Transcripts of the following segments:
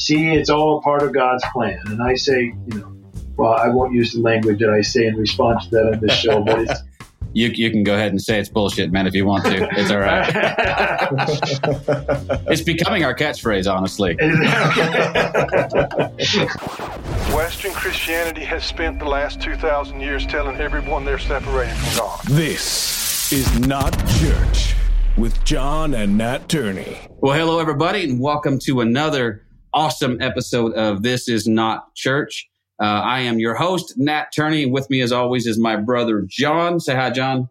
see, it's all a part of God's plan. And I say, you know, well, I won't use the language that I say in response to that on this show, but it's you, you can go ahead and say it's bullshit, man, if you want to. It's all right. it's becoming our catchphrase, honestly. Western Christianity has spent the last 2,000 years telling everyone they're separated from God. This is not church with John and Nat Turney. Well, hello, everybody, and welcome to another awesome episode of This Is Not Church. Uh, I am your host, Nat Turney. With me, as always, is my brother, John. Say hi, John.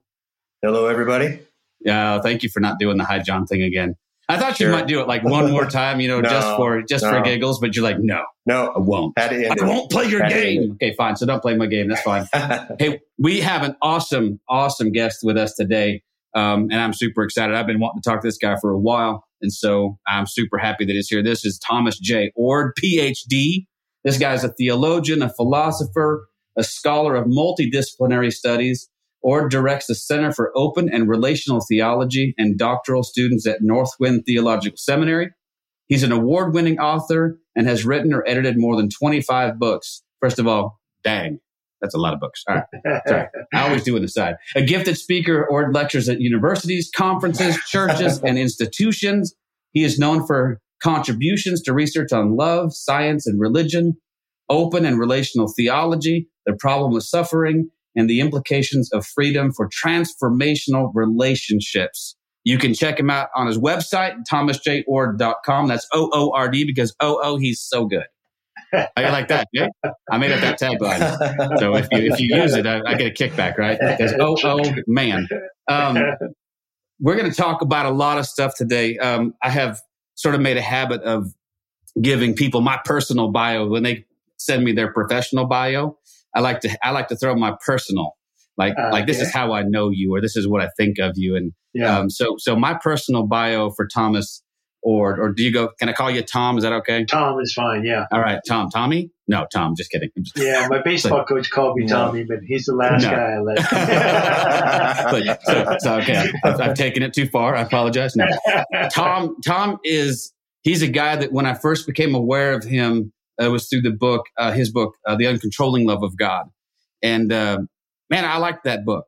Hello, everybody. Yeah, uh, thank you for not doing the hi, John thing again. I thought sure. you might do it like one more time, you know, no, just for just no. for giggles. But you're like, no, no, I won't. I won't play your Had game. Okay, fine. So don't play my game. That's fine. hey, we have an awesome, awesome guest with us today, um, and I'm super excited. I've been wanting to talk to this guy for a while, and so I'm super happy that he's here. This is Thomas Jay Oord, PhD. This guy's a theologian, a philosopher, a scholar of multidisciplinary studies, Oord directs the Center for Open and Relational Theology and doctoral students at Northwind Theological Seminary. He's an award winning author and has written or edited more than 25 books. First of all, dang, that's a lot of books. All right. Sorry. I always do an aside. A gifted speaker or lectures at universities, conferences, churches, and institutions. He is known for contributions to research on love, science, and religion, open and relational theology, the problem of suffering, and the implications of freedom for transformational relationships. You can check him out on his website, thomasjayoord.com. That's O O R D because O O, he's so good. I like that. Yeah? I made up that tagline. So if you, if you use it, I, I get a kickback, right? Because oh, oh, man. Um, we're going to talk about a lot of stuff today. Um, I have sort of made a habit of giving people my personal bio when they send me their professional bio. I like to I like to throw my personal like uh, like this yeah. is how I know you or this is what I think of you and yeah. um, so so my personal bio for Thomas or or do you go can I call you Tom? Is that okay? Tom is fine yeah. All right Tom. Tommy? No Tom just kidding. Just, yeah my baseball coach called me Tommy but he's the last no. guy I let. But, so, so, okay I've, I've, taken it too far. I apologize. No. Tom Tom is he's a guy that when I first became aware of him uh, was through the book uh, his book uh, The Uncontrolling Love of God. And uh, man I liked that book.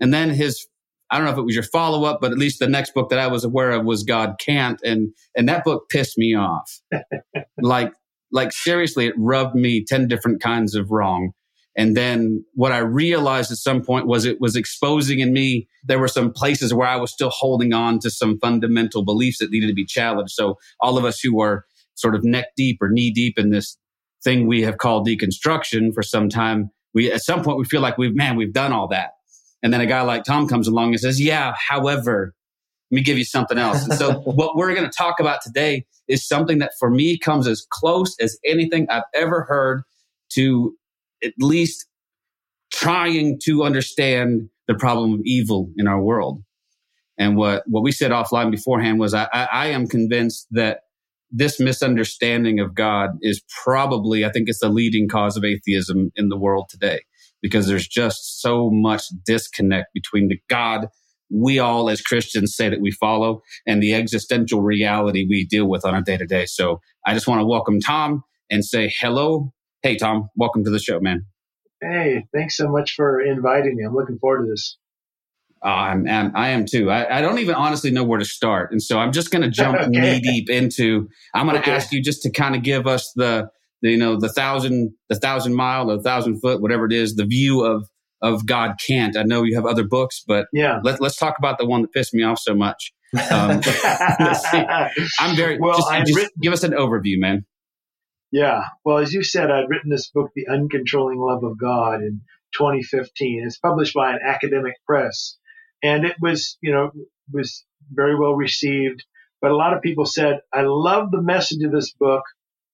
And then his I don't know if it was your follow up, but at least the next book that I was aware of was God Can't, and and that book pissed me off. like like seriously, it rubbed me ten different kinds of wrong. And then what I realized at some point was it was exposing in me there were some places where I was still holding on to some fundamental beliefs that needed to be challenged. So all of us who are sort of neck deep or knee deep in this thing we have called deconstruction for some time, we at some point we feel like we've man we've done all that and then a guy like Tom comes along and says, yeah, however, let me give you something else. And so what we're going to talk about today is something that for me comes as close as anything I've ever heard to at least trying to understand the problem of evil in our world. And what, what we said offline beforehand was I, I, I am convinced that this misunderstanding of God is probably, I think it's the leading cause of atheism in the world today because there's just so much disconnect between the God we all as Christians say that we follow and the existential reality we deal with on a day to day. So I just want to welcome Tom and say hello. Hey, Tom, welcome to the show, man. Hey, thanks so much for inviting me. I'm looking forward to this. Uh, I'm, I'm, I am too. I, I, don't even honestly know where to start. And so I'm just going to jump okay. knee deep into, I'm going to okay. ask you just to kind of give us the, you know, the thousand, the thousand mile, the thousand foot, whatever it is, the view of, of God can't. I know you have other books, but yeah, let, let's talk about the one that pissed me off so much. Um, I'm very, well, just, just written, give us an overview, man. Yeah. Well, as you said, I'd written this book, The Uncontrolling Love of God in 2015. It's published by an academic press and it was, you know, was very well received. But a lot of people said, I love the message of this book,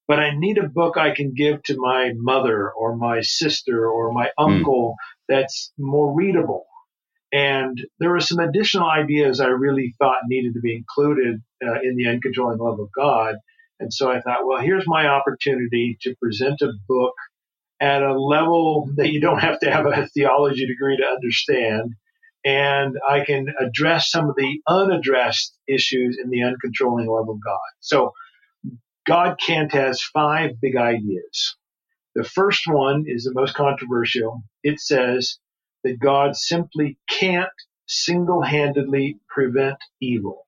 but I need a book I can give to my mother or my sister or my hmm. uncle mm. that's more readable. And there were some additional ideas I really thought needed to be included uh, in the uncontrolling love of God. And so I thought, well, here's my opportunity to present a book at a level that you don't have to have a theology degree to understand. And I can address some of the unaddressed issues in the uncontrolling love of God. So God can't has five big ideas. The first one is the most controversial. It says that God simply can't single handedly prevent evil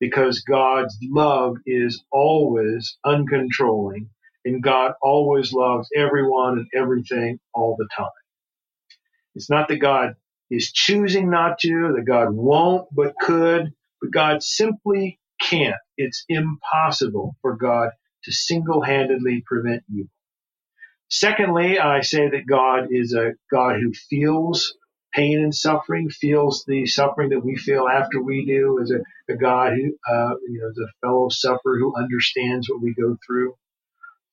because God's love is always uncontrolling and God always loves everyone and everything all the time. It's not that God is choosing not to, that God won't but could, but God simply can't. It's impossible for God to single handedly prevent evil. Secondly, I say that God is a God who feels pain and suffering, feels the suffering that we feel after we do, as a, a God who, uh, you know, is a fellow sufferer who understands what we go through.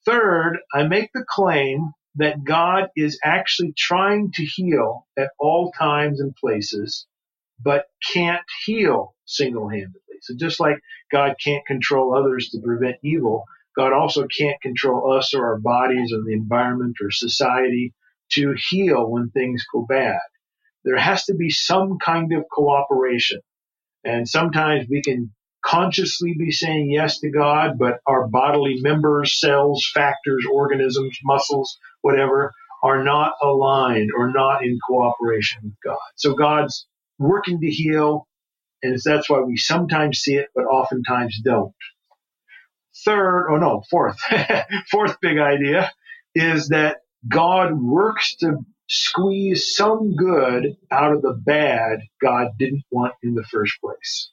Third, I make the claim that God is actually trying to heal at all times and places, but can't heal single handedly. So just like God can't control others to prevent evil, God also can't control us or our bodies or the environment or society to heal when things go bad. There has to be some kind of cooperation. And sometimes we can consciously be saying yes to God, but our bodily members, cells, factors, organisms, muscles, whatever, are not aligned or not in cooperation with God. So God's working to heal, and that's why we sometimes see it, but oftentimes don't. Third, oh no, fourth, fourth big idea is that God works to squeeze some good out of the bad God didn't want in the first place.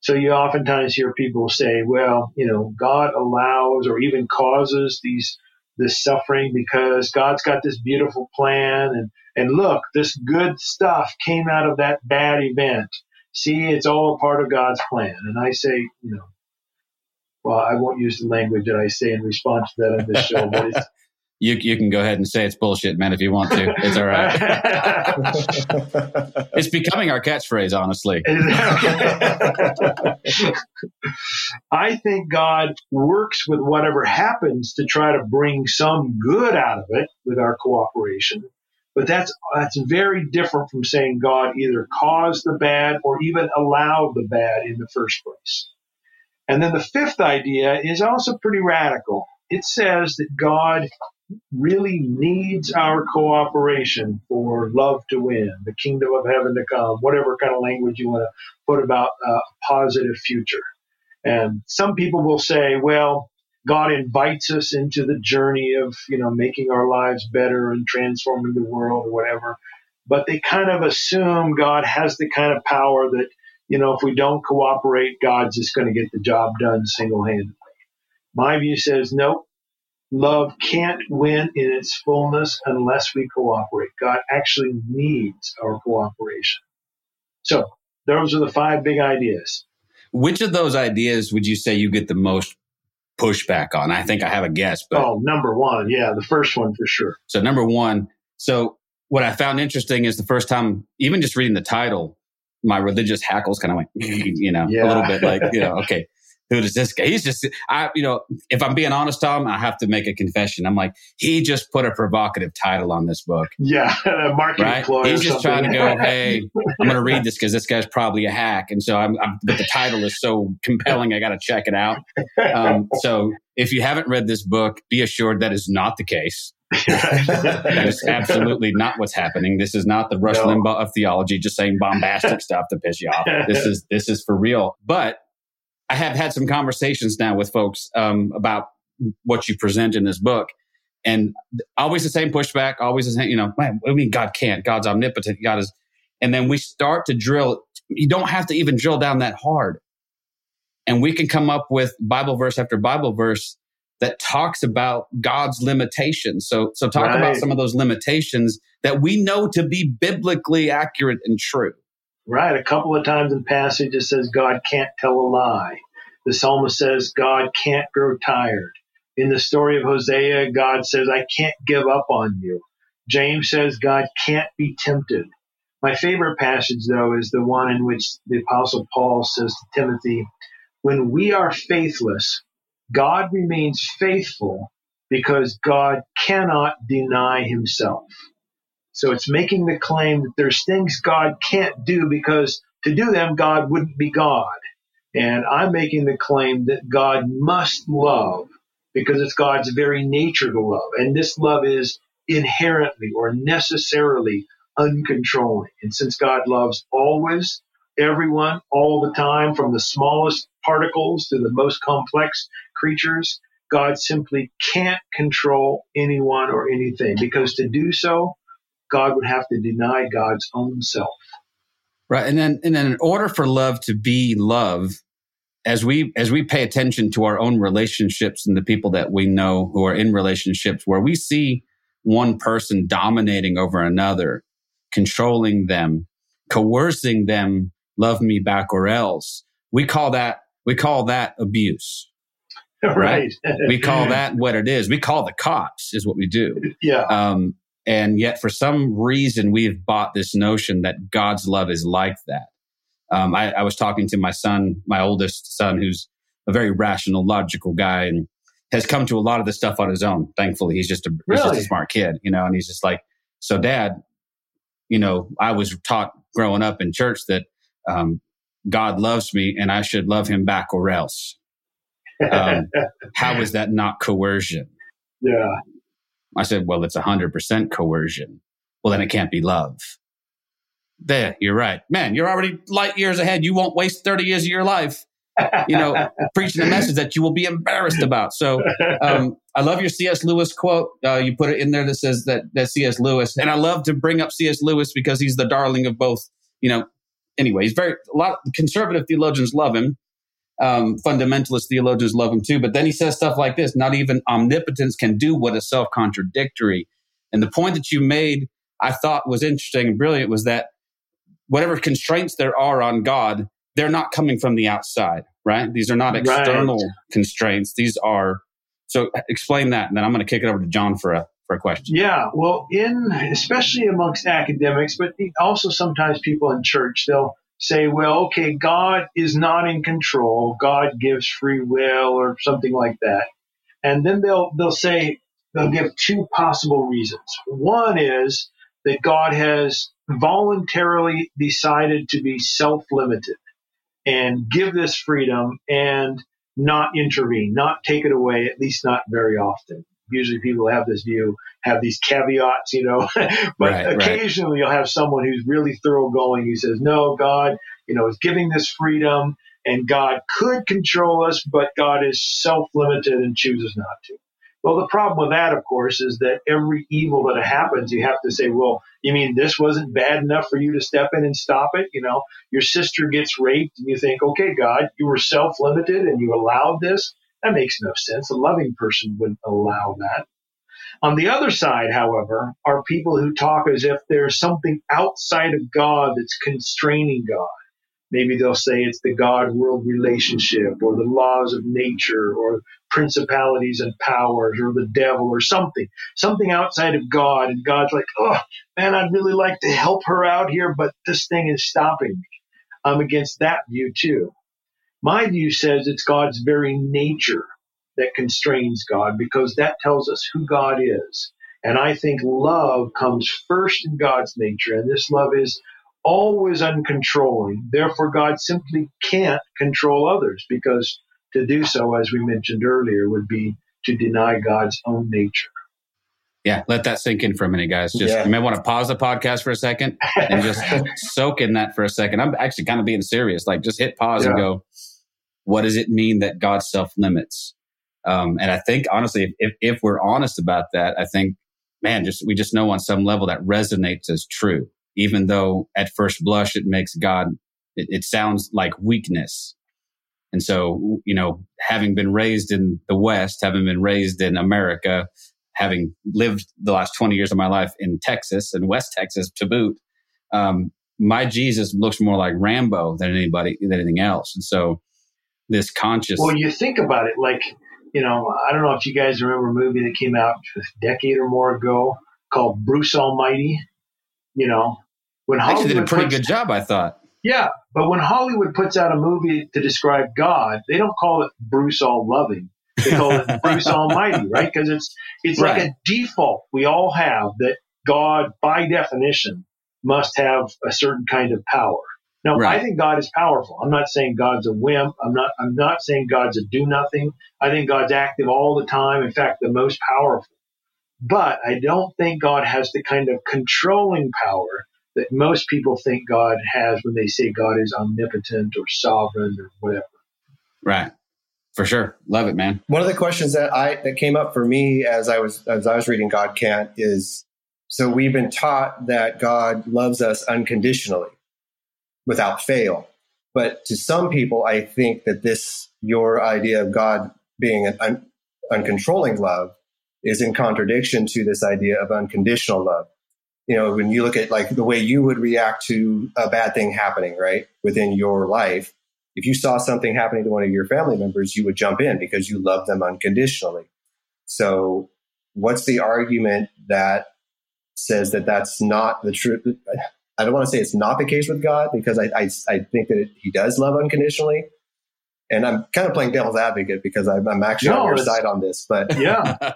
So you oftentimes hear people say, well, you know, God allows or even causes these this suffering because God's got this beautiful plan and and look, this good stuff came out of that bad event. See, it's all a part of God's plan. And I say, you know, well, I won't use the language that I say in response to that on this show, but it's you you can go ahead and say it's bullshit, man, if you want to. It's all right. it's becoming our catchphrase, honestly. I think God works with whatever happens to try to bring some good out of it with our cooperation. But that's that's very different from saying God either caused the bad or even allowed the bad in the first place. And then the fifth idea is also pretty radical. It says that God really needs our cooperation for love to win, the kingdom of heaven to come, whatever kind of language you want to put about uh, a positive future. And some people will say, well, God invites us into the journey of, you know, making our lives better and transforming the world or whatever. But they kind of assume God has the kind of power that, you know, if we don't cooperate, God's just going to get the job done single handedly. My view says, nope, Love can't win in its fullness unless we cooperate. God actually needs our cooperation. So those are the five big ideas. Which of those ideas would you say you get the most pushback on? I think I have a guess, but oh, number one, yeah, the first one for sure. So number one, so what I found interesting is the first time, even just reading the title, my religious hackles kind of went, you know, yeah. a little bit like, you know, okay, who does this guy? He's just, I, you know, if I'm being honest, Tom, I have to make a confession. I'm like, he just put a provocative title on this book. Yeah, marketing right? He's just trying to go, hey, I'm going to read this because this guy's probably a hack, and so I'm, I'm but the title is so compelling, I got to check it out. Um, so if you haven't read this book, be assured that is not the case. that is absolutely not what's happening. This is not the Rush no. Limbaugh of theology, just saying bombastic stuff to piss you off. This is this is for real. But I have had some conversations now with folks um, about what you present in this book. And always the same pushback, always the same, you know, man, I mean, God can't, God's omnipotent, God is. And then we start to drill. You don't have to even drill down that hard. And we can come up with Bible verse after Bible verse that talks about God's limitations. So, so talk right. about some of those limitations that we know to be biblically accurate and true. Right. A couple of times in passage it says God can't tell a lie. The psalmist says God can't grow tired. In the story of Hosea, God says, I can't give up on you. James says God can't be tempted. My favorite passage, though, is the one in which the Apostle Paul says to Timothy, When we are faithless, God remains faithful because God cannot deny himself. So it's making the claim that there's things God can't do because to do them, God wouldn't be God. And I'm making the claim that God must love because it's God's very nature to love. And this love is inherently or necessarily uncontrolling. And since God loves always, everyone, all the time, from the smallest particles to the most complex creatures, God simply can't control anyone or anything because to do so, God would have to deny God's own self. Right. And then and then in order for love to be love, as we as we pay attention to our own relationships and the people that we know who are in relationships where we see one person dominating over another, controlling them, coercing them, love me back or else. We call that we call that abuse. Right. right? we call that what it is. We call the cops is what we do. Yeah. Um, and yet for some reason we've bought this notion that God's love is like that. Um, I, I, was talking to my son, my oldest son, who's a very rational, logical guy and has come to a lot of this stuff on his own. Thankfully, he's just a, really? he's just a smart kid, you know, and he's just like, so dad, you know, I was taught growing up in church that, um, God loves me and I should love him back or else. Um, how is that not coercion? Yeah. I said, well, it's 100% coercion. Well, then it can't be love. There, you're right. Man, you're already light years ahead. You won't waste 30 years of your life, you know, preaching a message that you will be embarrassed about. So, um, I love your C.S. Lewis quote. Uh, you put it in there that says that, that C.S. Lewis, and I love to bring up C.S. Lewis because he's the darling of both, you know, anyway, he's very, a lot of conservative theologians love him. Um, fundamentalist theologians love him too. But then he says stuff like this not even omnipotence can do what is self contradictory. And the point that you made, I thought was interesting and brilliant was that whatever constraints there are on God, they're not coming from the outside, right? These are not external right. constraints. These are, so explain that. And then I'm going to kick it over to John for a, for a question. Yeah. Well, in, especially amongst academics, but also sometimes people in church, they'll say, well, okay, God is not in control. God gives free will or something like that. And then they'll, they'll say, they'll give two possible reasons. One is that God has voluntarily decided to be self limited and give this freedom and not intervene, not take it away, at least not very often. Usually people have this view, have these caveats, you know, but right, occasionally right. you'll have someone who's really thoroughgoing who says, no, God, you know, is giving this freedom and God could control us, but God is self limited and chooses not to. Well, the problem with that, of course, is that every evil that happens, you have to say, well, you mean this wasn't bad enough for you to step in and stop it? You know, your sister gets raped and you think, okay, God, you were self limited and you allowed this. That makes no sense. A loving person wouldn't allow that. On the other side, however, are people who talk as if there's something outside of God that's constraining God. Maybe they'll say it's the God world relationship or the laws of nature or principalities and powers or the devil or something, something outside of God. And God's like, oh, man, I'd really like to help her out here, but this thing is stopping me. I'm against that view too. My view says it's God's very nature that constrains God because that tells us who God is. And I think love comes first in God's nature, and this love is always uncontrolling. Therefore, God simply can't control others because to do so, as we mentioned earlier, would be to deny God's own nature. Yeah, let that sink in for a minute, guys. Just yeah. you may want to pause the podcast for a second and just soak in that for a second. I'm actually kind of being serious. Like, just hit pause yeah. and go, what does it mean that God self limits? Um, and I think honestly, if, if we're honest about that, I think, man, just we just know on some level that resonates as true even though at first blush it makes God, it, it sounds like weakness. And so, you know, having been raised in the West, having been raised in America, having lived the last 20 years of my life in Texas and West Texas to boot, um, my Jesus looks more like Rambo than anybody, than anything else. And so this conscious. Well, you think about it like, you know, I don't know if you guys remember a movie that came out a decade or more ago called Bruce Almighty. You know, when Hollywood Actually did a pretty puts, good job, I thought. Yeah, but when Hollywood puts out a movie to describe God, they don't call it Bruce All Loving. They call it Bruce Almighty, right? Because it's it's right. like a default we all have that God, by definition, must have a certain kind of power. Now, right. I think God is powerful. I'm not saying God's a wimp. I'm not. I'm not saying God's a do nothing. I think God's active all the time. In fact, the most powerful. But I don't think God has the kind of controlling power that most people think God has when they say God is omnipotent or sovereign or whatever. Right. For sure. Love it, man. One of the questions that I that came up for me as I was as I was reading God Can't is so we've been taught that God loves us unconditionally without fail. But to some people, I think that this, your idea of God being an un, uncontrolling love is in contradiction to this idea of unconditional love. You know, when you look at like the way you would react to a bad thing happening, right, within your life, if you saw something happening to one of your family members, you would jump in because you love them unconditionally. So, what's the argument that says that that's not the truth? I don't want to say it's not the case with God because I, I, I think that he does love unconditionally. And I'm kind of playing devil's advocate because I'm, I'm actually no, on your side on this. But yeah,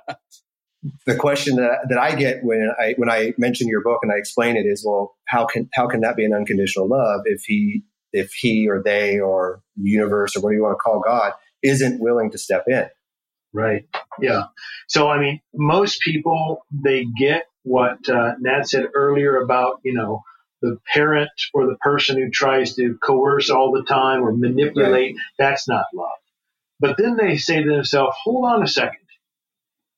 the question that, that I get when I when I mention your book and I explain it is, well, how can how can that be an unconditional love if he if he or they or universe or what do you want to call God isn't willing to step in? Right. Yeah. So I mean, most people they get what uh, Nat said earlier about you know the parent or the person who tries to coerce all the time or manipulate, right. that's not love. But then they say to themselves, hold on a second.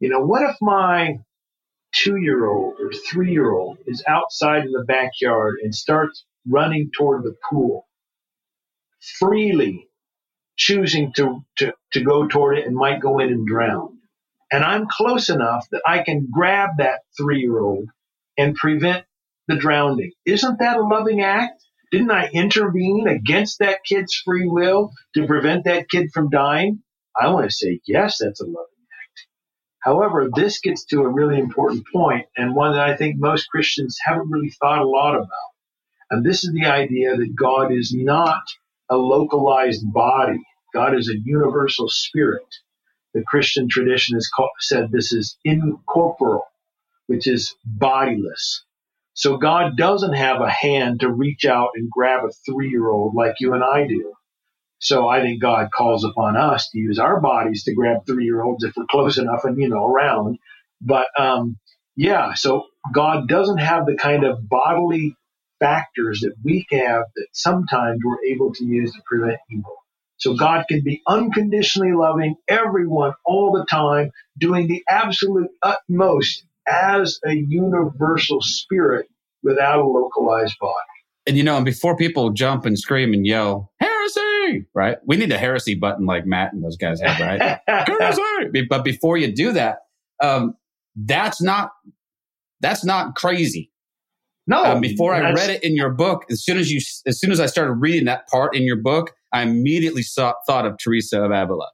You know, what if my two year old or three year old is outside in the backyard and starts running toward the pool, freely choosing to, to, to go toward it and might go in and drown? And I'm close enough that I can grab that three year old and prevent the drowning. Isn't that a loving act? Didn't I intervene against that kid's free will to prevent that kid from dying? I want to say, yes, that's a loving act. However, this gets to a really important point and one that I think most Christians haven't really thought a lot about. And this is the idea that God is not a localized body. God is a universal spirit. The Christian tradition has called, said this is incorporeal, which is bodiless. So God doesn't have a hand to reach out and grab a three year old like you and I do. So I think God calls upon us to use our bodies to grab three year olds if we're close enough and, you know, around. But, um, yeah, so God doesn't have the kind of bodily factors that we have that sometimes we're able to use to prevent evil. So God can be unconditionally loving everyone all the time, doing the absolute utmost as a universal spirit without a localized body. And you know, and before people jump and scream and yell, heresy, right? We need a heresy button like Matt and those guys have, right? heresy! But before you do that, um, that's not that's not crazy. No. Um, before I read it in your book, as soon as you, as soon as I started reading that part in your book, I immediately saw, thought of Teresa of Avila,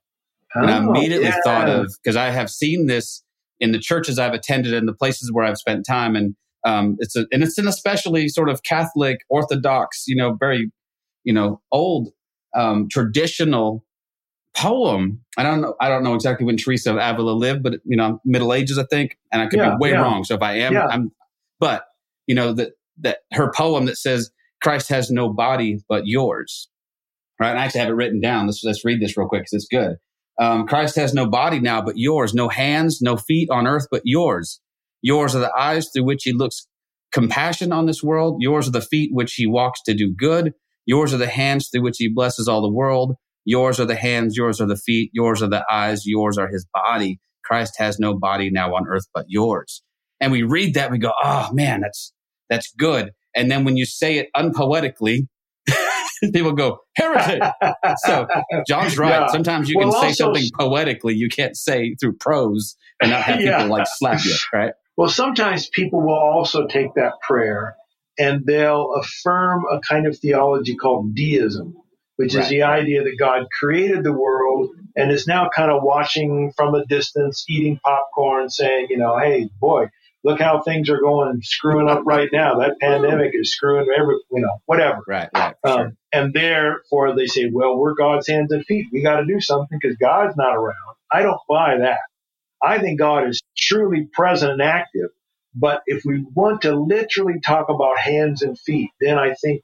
oh, and I oh, immediately yeah. thought of because I have seen this in the churches I've attended and the places where I've spent time. And um, it's a, and it's an especially sort of Catholic, Orthodox, you know, very, you know, old, um, traditional poem. I don't know. I don't know exactly when Teresa of Avila lived, but you know, Middle Ages, I think, and I could yeah, be way yeah. wrong. So if I am, yeah. I'm. But you know that that her poem that says Christ has no body but yours, right? And I actually have it written down. Let's let's read this real quick because it's good. Um, Christ has no body now but yours, no hands, no feet on earth but yours. Yours are the eyes through which he looks compassion on this world. Yours are the feet which he walks to do good. Yours are the hands through which he blesses all the world. Yours are the hands, yours are the feet, yours are the eyes, yours are his body. Christ has no body now on earth but yours. And we read that, we go, oh man, that's, that's good. And then when you say it unpoetically, people go heretic. so John's right. Yeah. Sometimes you well, can say also, something poetically you can't say through prose and not have yeah. people like slap you, right? Well, sometimes people will also take that prayer and they'll affirm a kind of theology called deism, which right. is the idea that God created the world and is now kind of watching from a distance, eating popcorn, saying, you know, hey, boy, look how things are going screwing up right now. That pandemic is screwing every, you know, whatever. Right. right um, sure. And therefore they say, well, we're God's hands and feet. We got to do something because God's not around. I don't buy that. I think God is truly present and active. But if we want to literally talk about hands and feet, then I think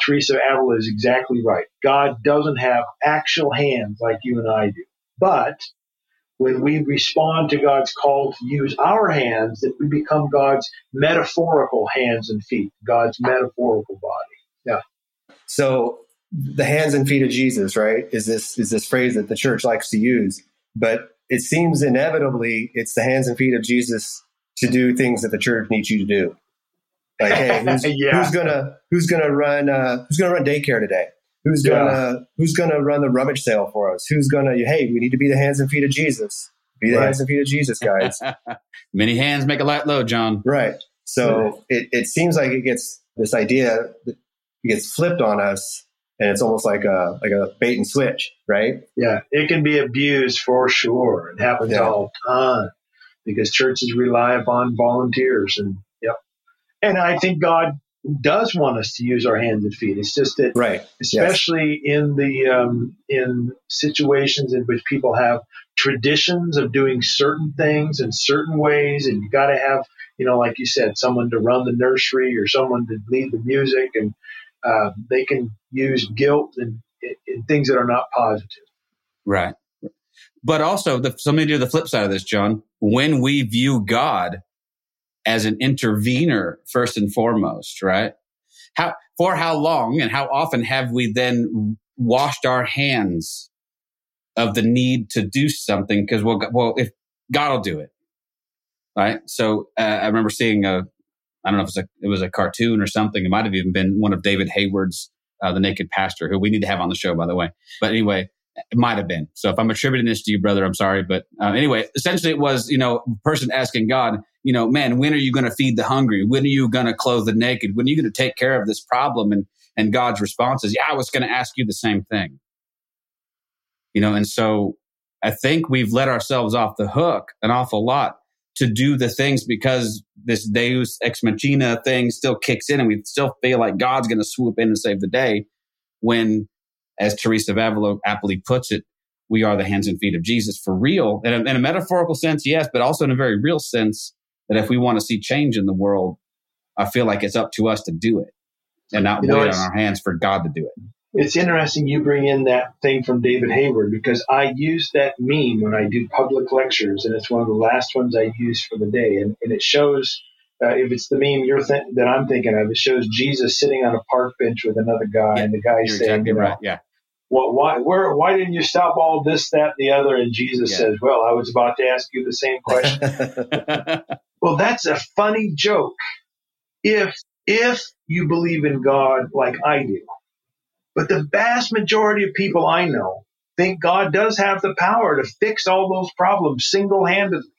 Teresa Avila is exactly right. God doesn't have actual hands like you and I do. But when we respond to God's call to use our hands, that we become God's metaphorical hands and feet, God's metaphorical body. Yeah. So the hands and feet of Jesus, right? Is this is this phrase that the church likes to use, but it seems inevitably it's the hands and feet of Jesus to do things that the church needs you to do. Like, hey, who's, yeah. who's gonna who's gonna run uh, who's gonna run daycare today? Who's gonna yeah. who's gonna run the rummage sale for us? Who's gonna hey, we need to be the hands and feet of Jesus. Be the right. hands and feet of Jesus, guys. Many hands make a light load, John. Right. So right. It, it seems like it gets this idea that it gets flipped on us and it's almost like a like a bait and switch, right? Yeah, it can be abused for sure. It happens yeah. all the time because churches rely upon volunteers and yep. And I think God does want us to use our hands and feet. It's just that, right? Especially yes. in the um, in situations in which people have traditions of doing certain things in certain ways, and you got to have, you know, like you said, someone to run the nursery or someone to lead the music, and uh, they can use guilt and, and, things that are not positive. Right. But also, the, so let me do the flip side of this, John. When we view God as an intervener first and foremost, right? How for how long and how often have we then washed our hands of the need to do something? Because well, well, if God will do it, right? So uh, I remember seeing a, I don't know if it was a, it was a cartoon or something. It might have even been one of David Hayward's, uh, the Naked Pastor, who we need to have on the show, by the way. But anyway, it might have been. So if I'm attributing this to you, brother, I'm sorry. But uh, anyway, essentially it was, you know, person asking God, you know, man, when are you going to feed the hungry? When are you going to clothe the naked? When are you going to take care of this problem? And, and God's response is, yeah, I was going to ask you the same thing. You know, and so I think we've let ourselves off the hook an awful lot to do the things because this Deus ex machina thing still kicks in and we still feel like God's going to swoop in and save the day when, as Teresa of Avila aptly puts it, we are the hands and feet of Jesus for real. In a, in a metaphorical sense, yes, but also in a very real sense that if we want to see change in the world, I feel like it's up to us to do it and not you know, wait on our hands for God to do it. It's interesting you bring in that thing from David Hayward because I use that meme when I do public lectures, and it's one of the last ones I use for the day. And, and it shows, uh, if it's the meme you're th- that I'm thinking of, it shows Jesus sitting on a park bench with another guy, yeah, and the guy saying, exactly you know, right. "Yeah, well, why, where, why didn't you stop all this, that, and the other?" And Jesus yeah. says, "Well, I was about to ask you the same question." well, that's a funny joke. If if you believe in God like I do but the vast majority of people I know think God does have the power to fix all those problems single handedly.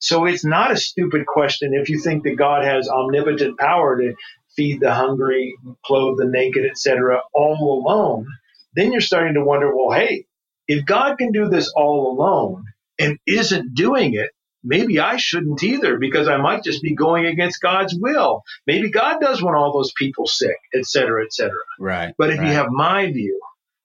So it's not a stupid question if you think that God has omnipotent power to feed the hungry, clothe the naked, etc., all alone. Then you're starting to wonder, well, hey, if God can do this all alone and isn't doing it, maybe I shouldn't either because I might just be going against God's will. Maybe God does want all those people sick, et cetera, et cetera. Right. But if right. you have my view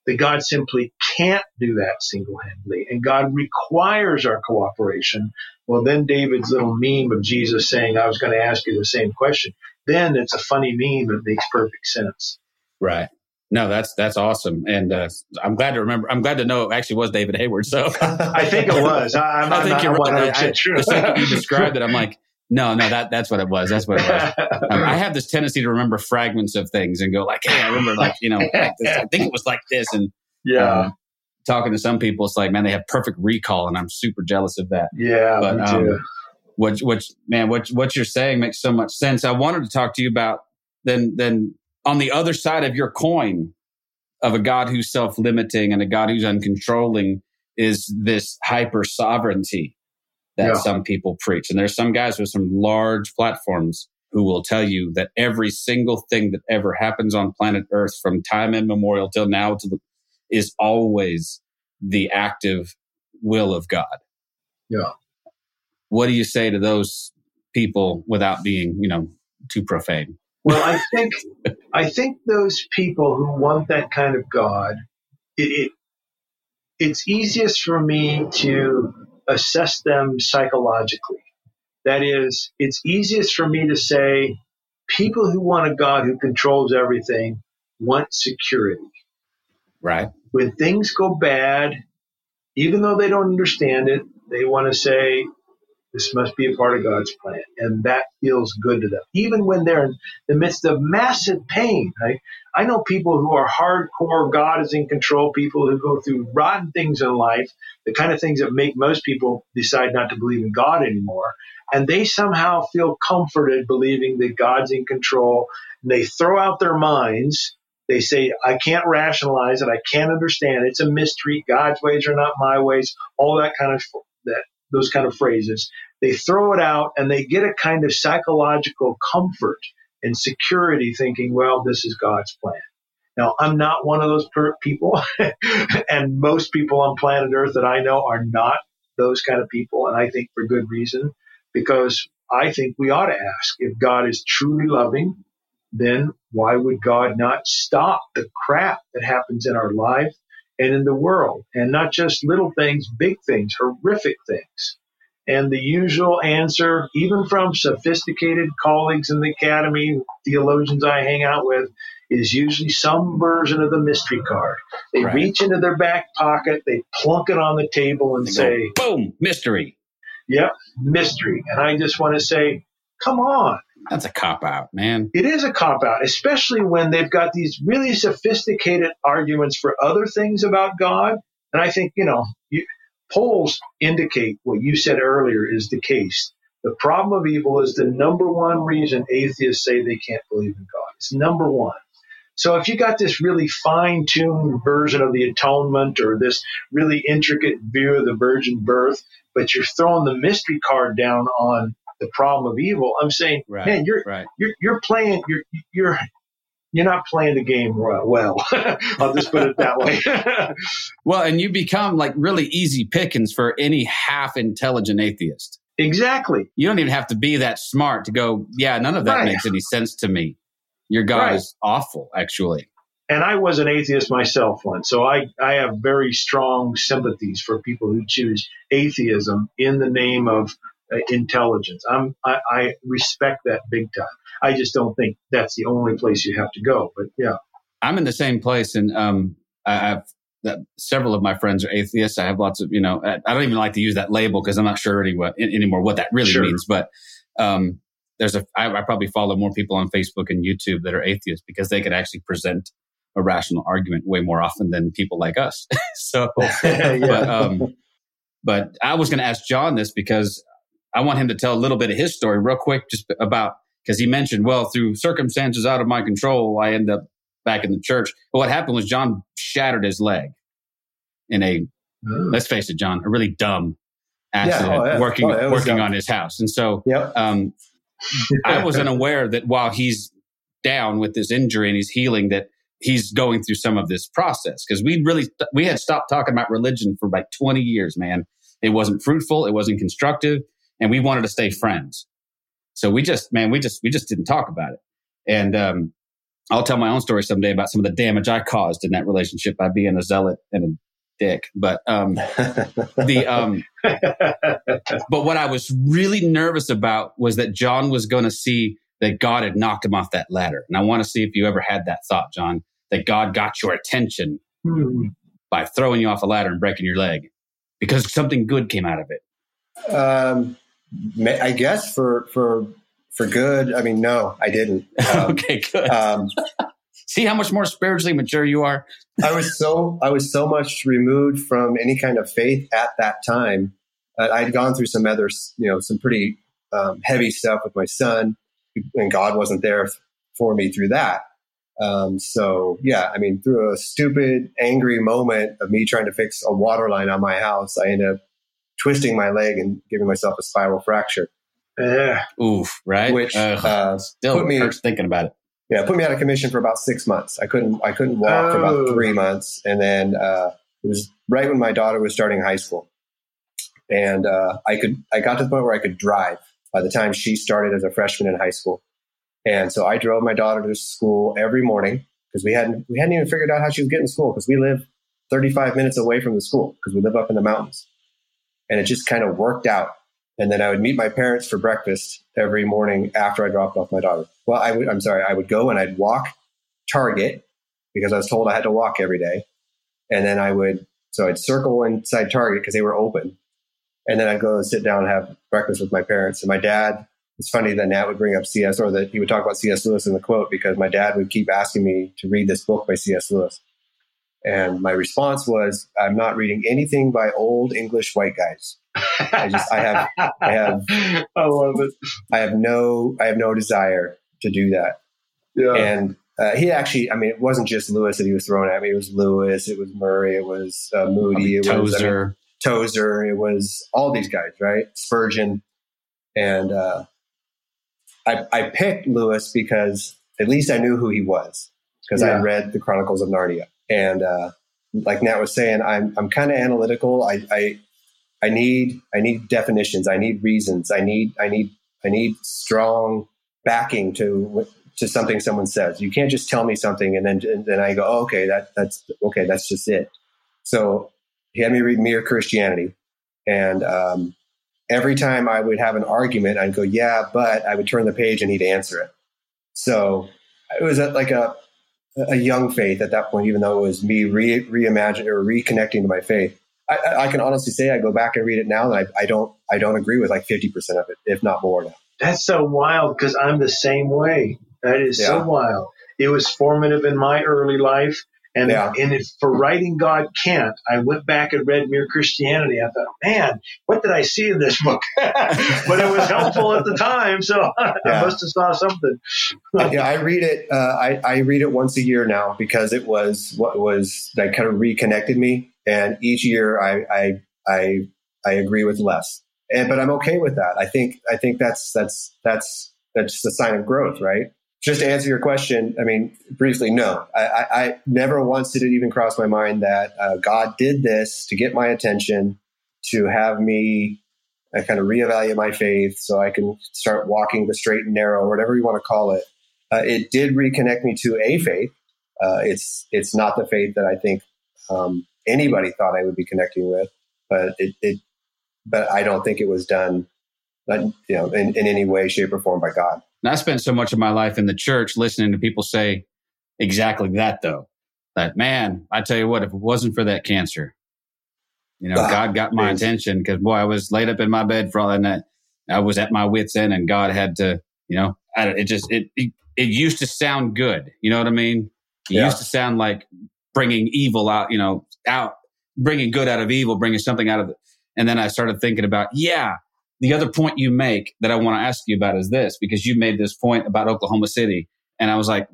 that God simply can't do that single handedly and God requires our cooperation, well, then David's little meme of Jesus saying, I was going to ask you the same question, then it's a funny meme that makes perfect sense. Right. No, that's that's awesome, and uh, I'm glad to remember. I'm glad to know it actually was David Hayward. So I think it was. I, I'm, I think I'm you're right. I, true. The second you described it, I'm like, no, no, that that's what it was. That's what it was. Um, I have this tendency to remember fragments of things and go like, hey, I remember like you know, like I think it was like this, and yeah. Um, talking to some people, it's like, man, they have perfect recall, and I'm super jealous of that. Yeah, but, me too. Um, what, what, man, what, what you're saying makes so much sense. I wanted to talk to you about then, then on the other side of your coin of a God who's self limiting and a God who's uncontrolling is this hyper sovereignty that yeah. some people preach. And there's some guys with some large platforms who will tell you that every single thing that ever happens on planet Earth from time immemorial till now to the, is always the active will of God. Yeah. What do you say to those people without being, you know, too profane? Well, I think I think those people who want that kind of God, it, it it's easiest for me to assess them psychologically. That is, it's easiest for me to say people who want a God who controls everything want security. Right. When things go bad, even though they don't understand it, they want to say, this must be a part of God's plan. And that feels good to them. Even when they're in the midst of massive pain. Right? I know people who are hardcore, God is in control, people who go through rotten things in life, the kind of things that make most people decide not to believe in God anymore. And they somehow feel comforted believing that God's in control. And they throw out their minds. They say, I can't rationalize it. I can't understand. It's a mystery. God's ways are not my ways. All that kind of that those kind of phrases. They throw it out and they get a kind of psychological comfort and security thinking, well, this is God's plan. Now, I'm not one of those per- people, and most people on planet Earth that I know are not those kind of people, and I think for good reason, because I think we ought to ask if God is truly loving, then why would God not stop the crap that happens in our life and in the world? And not just little things, big things, horrific things. And the usual answer, even from sophisticated colleagues in the academy, theologians I hang out with, is usually some version of the mystery card. They right. reach into their back pocket, they plunk it on the table and they say, go, Boom, mystery. Yep, mystery. And I just want to say, come on. That's a cop out, man. It is a cop out, especially when they've got these really sophisticated arguments for other things about God. And I think, you know, you, polls indicate what you said earlier is the case. The problem of evil is the number one reason atheists say they can't believe in God. It's number one. So if you got this really fine tuned version of the atonement or this really intricate view of the virgin birth, but you're throwing the mystery card down on the problem of evil, I'm saying, right, man, you're, right. you're you're playing you're you're you're not playing the game well. I'll just put it that way. well, and you become like really easy pickings for any half intelligent atheist. Exactly. You don't even have to be that smart to go, yeah, none of that right. makes any sense to me. Your God right. is awful, actually. And I was an atheist myself once, so I, I have very strong sympathies for people who choose atheism in the name of intelligence. I'm, I, I respect that big time. I just don't think that's the only place you have to go. But yeah, I'm in the same place, and um, I have that several of my friends are atheists. I have lots of, you know, I don't even like to use that label because I'm not sure anyway, anymore what that really sure. means. But um, there's a, I, I probably follow more people on Facebook and YouTube that are atheists because they could actually present a rational argument way more often than people like us. so, yeah. but, um, but I was going to ask John this because I want him to tell a little bit of his story real quick, just about because he mentioned, well, through circumstances out of my control, I end up back in the church. But what happened was John shattered his leg in a, mm. let's face it, John, a really dumb accident yeah, oh, yeah. working oh, working on his house. And so yep. um, I wasn't aware that while he's down with this injury and he's healing, that he's going through some of this process because we really we had stopped talking about religion for like 20 years, man. It wasn't fruitful, it wasn't constructive, and we wanted to stay friends. So we just, man, we just, we just didn't talk about it. And, um, I'll tell my own story someday about some of the damage I caused in that relationship by being a zealot and a dick. But, um, the, um, but what I was really nervous about was that John was going to see that God had knocked him off that ladder. And I want to see if you ever had that thought, John, that God got your attention hmm. by throwing you off a ladder and breaking your leg because something good came out of it. Um, I guess for for for good. I mean, no, I didn't. Um, okay, good. Um, See how much more spiritually mature you are. I was so I was so much removed from any kind of faith at that time. Uh, I'd gone through some other, you know, some pretty um, heavy stuff with my son, and God wasn't there for me through that. Um, so yeah, I mean, through a stupid, angry moment of me trying to fix a water line on my house, I ended up twisting my leg and giving myself a spiral fracture. Yeah. Oof. Right. Which uh, still put me hurts thinking about it. Yeah, put me out of commission for about six months. I couldn't. I couldn't walk oh. for about oh. three months, and then uh, it was right when my daughter was starting high school, and uh, I could. I got to the point where I could drive by the time she started as a freshman in high school, and so I drove my daughter to school every morning because we hadn't we hadn't even figured out how she was getting to school because we live 35 minutes away from the school because we live up in the mountains and it just kind of worked out. And then I would meet my parents for breakfast every morning after I dropped off my daughter. Well, I would, I'm sorry, I would go and I'd walk Target because I was told I had to walk every day. And then I would, so I'd circle inside Target because they were open. And then I'd go and sit down and have breakfast with my parents. And my dad, it's funny that Nat would bring up C.S. or that he would talk about C.S. Lewis in the quote because my dad would keep asking me to read this book by C.S. Lewis. And my response was, I'm not reading anything by old English white guys. I just, I have, I have, I love it. I have no, I have no desire to do that. Yeah. And uh, he actually, I mean, it wasn't just Lewis that he was throwing at me. It was Lewis, it was Murray, it was uh, Moody, it was I mean, Tozer. Tozer, it was all these guys, right? Spurgeon. And uh, I, I picked Lewis because at least I knew who he was because I read the Chronicles of Narnia. And uh, like Nat was saying, I'm, I'm kind of analytical. I, I, I need, I need definitions. I need reasons. I need, I need, I need strong backing to, to something someone says. You can't just tell me something and then, and then I go, oh, okay, that, that's okay. That's just it. So he had me read Mere Christianity. And um, every time I would have an argument, I'd go, yeah, but I would turn the page and he'd answer it. So it was like a, a young faith at that point, even though it was me re- reimagining or reconnecting to my faith. I, I- can honestly say I go back and read it now, and I, I don't I don't agree with like fifty percent of it, if not more now. That's so wild because I'm the same way. That is so wild. It was formative in my early life. And, Yeah. and if for writing God can't, I went back and read Mere Christianity. I thought, man, what did I see in this book? but it was helpful at the time, so I Yeah. must have saw something. yeah, I read it. Uh, I, I read it once a year now because it was what was that kind of reconnected me. And each year, I I I, I agree with less, and but I'm okay with that. I think I think that's that's that's that's just a sign of growth, right? Just to answer your question, I mean, briefly, no. I, I, I never once did it even cross my mind that uh, God did this to get my attention, to have me uh, kind of reevaluate my faith so I can start walking the straight and narrow, whatever you want to call it. Uh, it did reconnect me to a faith. Uh, it's it's not the faith that I think um, anybody thought I would be connecting with, but it, it but I don't think it was done, uh, you know, in, in any way, shape, or form by God. And I spent so much of my life in the church listening to people say exactly that, though. That man, I tell you what, if it wasn't for that cancer, you know, Ah, God got my attention because boy, I was laid up in my bed for all that night. I was at my wits' end, and God had to, you know, I, it just it, it it used to sound good. You know what I mean? It Yeah. used to sound like bringing evil out, you know, out, bringing good out of evil, bringing something out of it. And then I started thinking about, yeah, the other point you make that I want to ask you about is this, because you made this point about Oklahoma City. And I was like,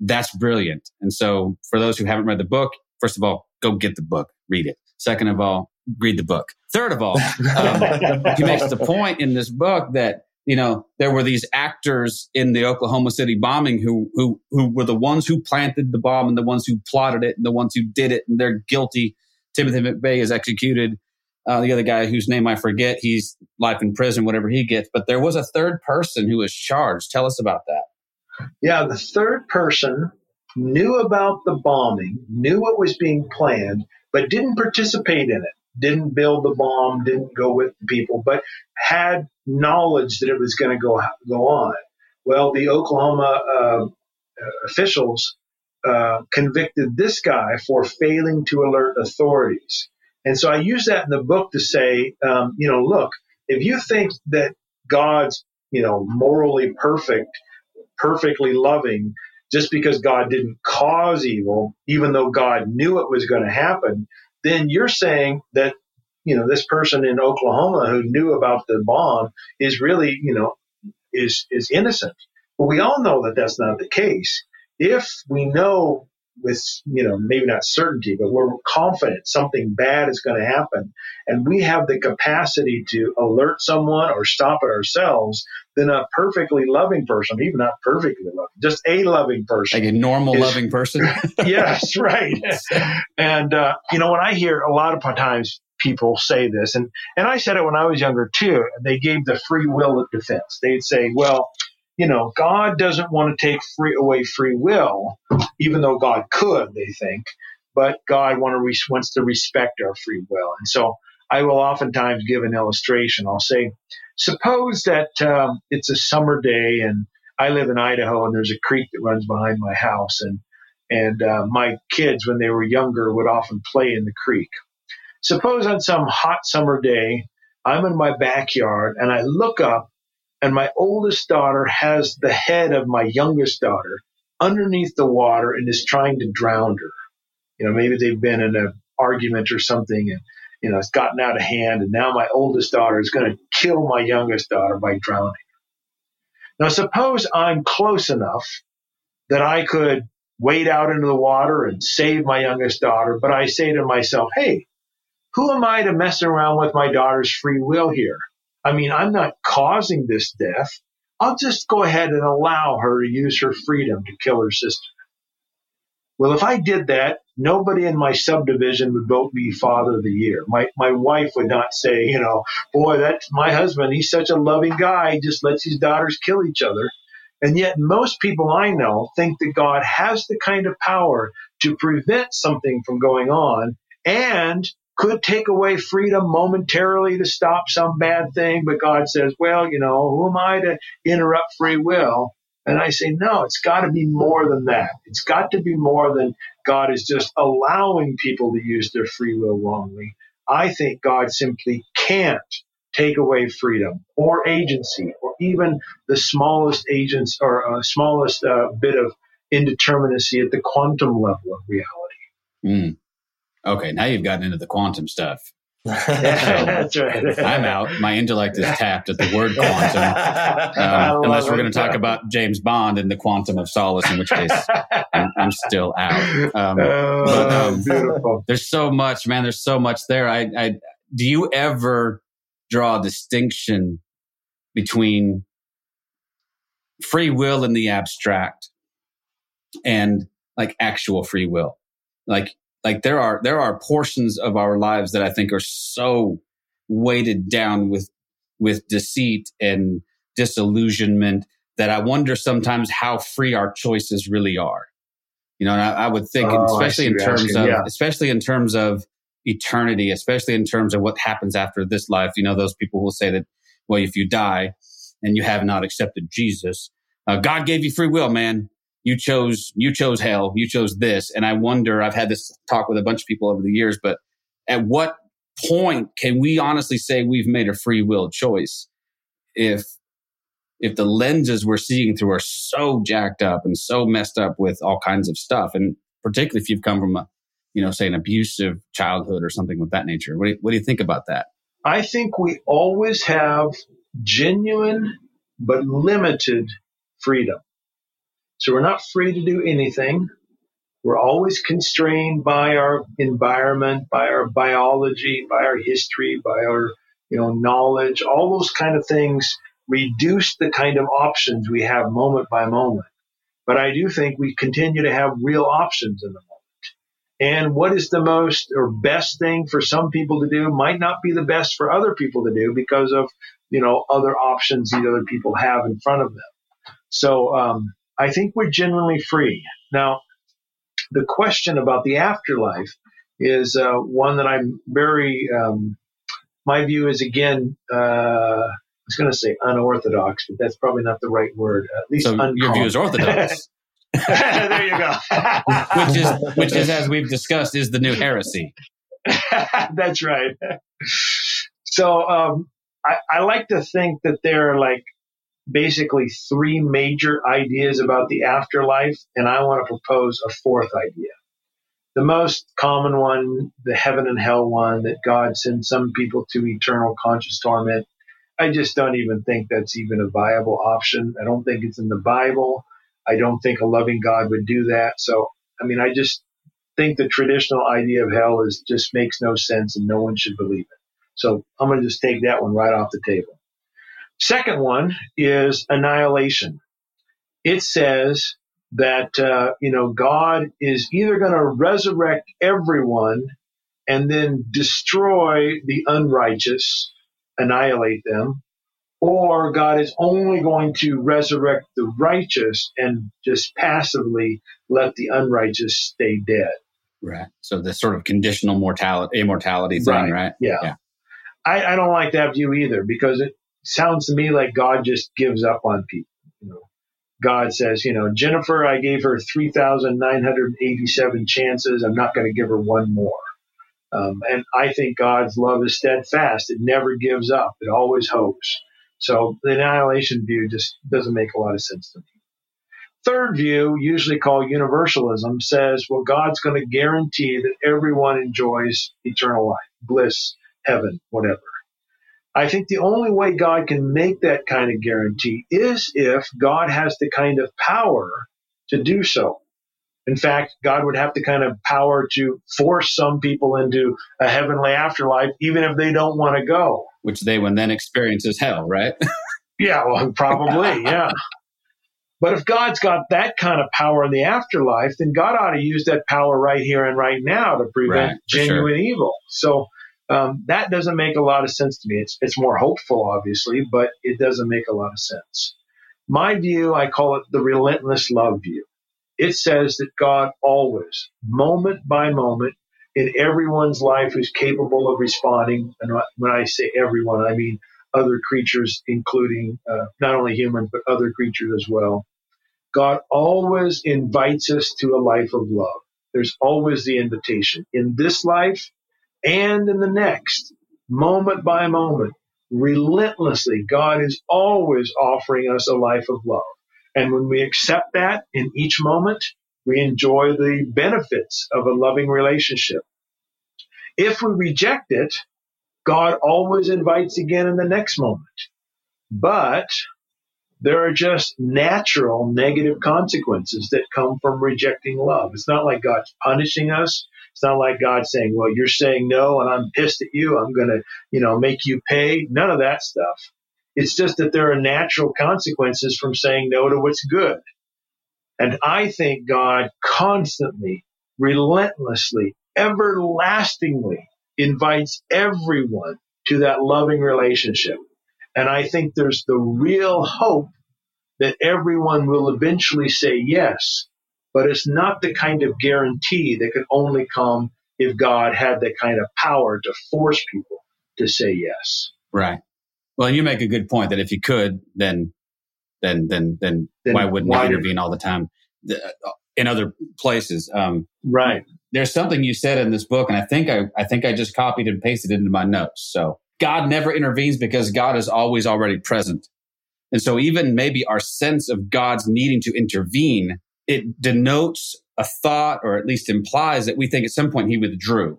that's brilliant. And so for those who haven't read the book, first of all, go get the book, read it. Second of all, read the book. Third of all, um, he makes the point in this book that you know there were these actors in the Oklahoma City bombing who who who were the ones who planted the bomb and the ones who plotted it and the ones who did it and they're guilty. Timothy McVeigh is executed. Uh, the other guy whose name I forget, he's life in prison, whatever he gets. But there was a third person who was charged. Tell us about that. Yeah, the third person knew about the bombing, knew what was being planned, but didn't participate in it. Didn't build the bomb, didn't go with the people, but had knowledge that it was going to go go on. Well, the Oklahoma uh, officials uh, convicted this guy for failing to alert authorities, and so I use that in the book to say, um, you know, look, if you think that God's, you know, morally perfect perfectly loving just because God didn't cause evil, even though God knew it was going to happen, then you're saying that, you know, this person in Oklahoma who knew about the bomb is really, you know, is, is innocent. But we all know that that's not the case. If we know with, you know, maybe not certainty, but we're confident something bad is going to happen and we have the capacity to alert someone or stop it ourselves, then a perfectly loving person, even not perfectly loving, just a loving person. Like a normal, Is- loving person. yes, right. And uh, you know, when I hear a lot of times people say this, and and I said it when I was younger too. They gave the free will defense. They'd say, well, you know, God doesn't want to take free away free will, even though God could. They think, but God want to res- wants to respect our free will, and so. I will oftentimes give an illustration. I'll say, suppose that um, it's a summer day and I live in Idaho and there's a creek that runs behind my house and And uh, my kids, when they were younger, would often play in the creek. Suppose on some hot summer day, I'm in my backyard and I look up and my oldest daughter has the head of my youngest daughter underneath the water and is trying to drown her. You know, maybe they've been in an argument or something and, you know, it's gotten out of hand. And now my oldest daughter is going to kill my youngest daughter by drowning. Now, suppose I'm close enough that I could wade out into the water and save my youngest daughter, but I say to myself, hey, who am I to mess around with my daughter's free will here? I mean, I'm not causing this death. I'll just go ahead and allow her to use her freedom to kill her sister. Well, if I did that, nobody in my subdivision would vote me father of the year. My my wife would not say, you know, boy, that's my husband. He's such a loving guy. He just lets his daughters kill each other. And yet most people I know think that God has the kind of power to prevent something from going on and could take away freedom momentarily to stop some bad thing. But God says, well, you know, who am I to interrupt free will? And I say, no, it's got to be more than that. It's got to be more than God is just allowing people to use their free will wrongly. I think God simply can't take away freedom or agency or even the smallest agents or uh, smallest uh, bit of indeterminacy at the quantum level of reality. Mm. Okay, now you've gotten into the quantum stuff. That's right. I'm out. My intellect is tapped at the word quantum. Um, unless we're going to talk about James Bond and the quantum of solace, in which case I'm, I'm still out. Um, oh, but, um, beautiful. there's so much, man. There's so much there. I, I, do you ever draw a distinction between free will in the abstract and like actual free will? Like like there are there are portions of our lives that I think are so weighted down with with deceit and disillusionment that I wonder sometimes how free our choices really are. You know, and I, I would think, Oh, especially in terms of, yeah. especially in terms of eternity, especially in terms of what happens after this life. You know, those people will say that, well, if you die and you have not accepted Jesus, uh, God gave you free will, man. You chose, you chose hell. You chose this. And I wonder, I've had this talk with a bunch of people over the years, but at what point can we honestly say we've made a free will choice if if the lenses we're seeing through are so jacked up and so messed up with all kinds of stuff and particularly if you've come from a you know say an abusive childhood or something of that nature what do you, what do you think about that I think we always have genuine but limited freedom. So we're not free to do anything. We're always constrained by our environment, by our biology, by our history, by our you know knowledge. All those kind of things reduce the kind of options we have moment by moment. But I do think we continue to have real options in the moment. And what is the most or best thing for some people to do might not be the best for other people to do because of, you know, other options these other people have in front of them. So um, I think we're genuinely free. Now, the question about the afterlife is uh, one that I'm very, um, my view is again, uh, I was going to say unorthodox, but that's probably not the right word. At least so your view is orthodox there you go. which is which is as we've discussed is the new heresy That's right. So um, I, I like to think that there are like basically three major ideas about the afterlife, and I want to propose a fourth idea. The most common one, the heaven and hell one, that God sends some people to eternal conscious torment. I just don't even think that's even a viable option. I don't think it's in the Bible. I don't think a loving God would do that. So, I mean, I just think the traditional idea of hell is just makes no sense and no one should believe it. So I'm going to just take that one right off the table. Second one is annihilation. It says that, uh, you know, God is either going to resurrect everyone and then destroy the unrighteous, annihilate them, or God is only going to resurrect the righteous and just passively let the unrighteous stay dead. right so the sort of conditional mortality immortality thing Right. right, Yeah. Yeah. I, I don't like that view either because it sounds to me like God just gives up on people. You know, God says, you know, Jennifer, I gave her 3,987 chances. I'm not going to give her one more. Um, and I think God's love is steadfast. It never gives up. It always hopes. So the annihilation view just doesn't make a lot of sense to me. Third view, usually called universalism, says, well, God's going to guarantee that everyone enjoys eternal life, bliss, heaven, whatever. I think the only way God can make that kind of guarantee is if God has the kind of power to do so. In fact, God would have the kind of power to force some people into a heavenly afterlife, even if they don't want to go. Which they would then experience as hell, right? yeah, well, probably, yeah. But if God's got that kind of power in the afterlife, then God ought to use that power right here and right now to prevent right, genuine sure. evil. So um, that doesn't make a lot of sense to me. It's, it's more hopeful, obviously, but it doesn't make a lot of sense. My view, I call it the relentless love view. It says that God always, moment by moment, in everyone's life who's capable of responding, and when I say everyone, I mean other creatures, including uh, not only humans, but other creatures as well. God always invites us to a life of love. There's always the invitation. In this life, and in the next, moment by moment, relentlessly, God is always offering us a life of love. And when we accept that in each moment, we enjoy the benefits of a loving relationship. If we reject it, God always invites again in the next moment. But there are just natural negative consequences that come from rejecting love. It's not like God's punishing us. It's not like God saying, well, you're saying no and I'm pissed at you. I'm going to, you know, make you pay. None of that stuff. It's just that there are natural consequences from saying no to what's good. And I think God constantly, relentlessly, everlastingly invites everyone to that loving relationship. And I think there's the real hope that everyone will eventually say yes but it's not the kind of guarantee that could only come if God had that kind of power to force people to say yes. Right. Well, you make a good point that if you could, then then then then, then why wouldn't why intervene all the time uh, in other places? Um, right. There's something you said in this book, and I think I I think I just copied and pasted it into my notes. So God never intervenes because God is always already present. And so even maybe our sense of God's needing to intervene it denotes a thought or at least implies that we think at some point he withdrew.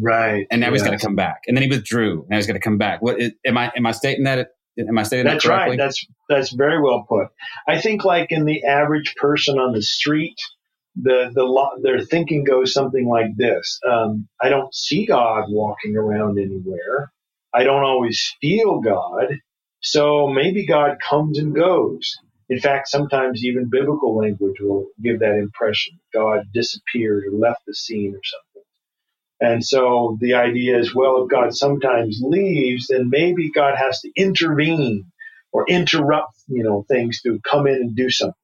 Right. And now yes. he's going to come back. And then he withdrew. Now he's going to come back. What is, am I am I stating that am I stating that's that correctly? right. That's that's very well put. I think like in the average person on the street, the the their thinking goes something like this: um, I don't see God walking around anywhere. I don't always feel God, so maybe God comes and goes. In fact, sometimes even biblical language will give that impression. God disappeared or left the scene or something. And so the idea is, well, if God sometimes leaves, then maybe God has to intervene or interrupt, you know, things to come in and do something.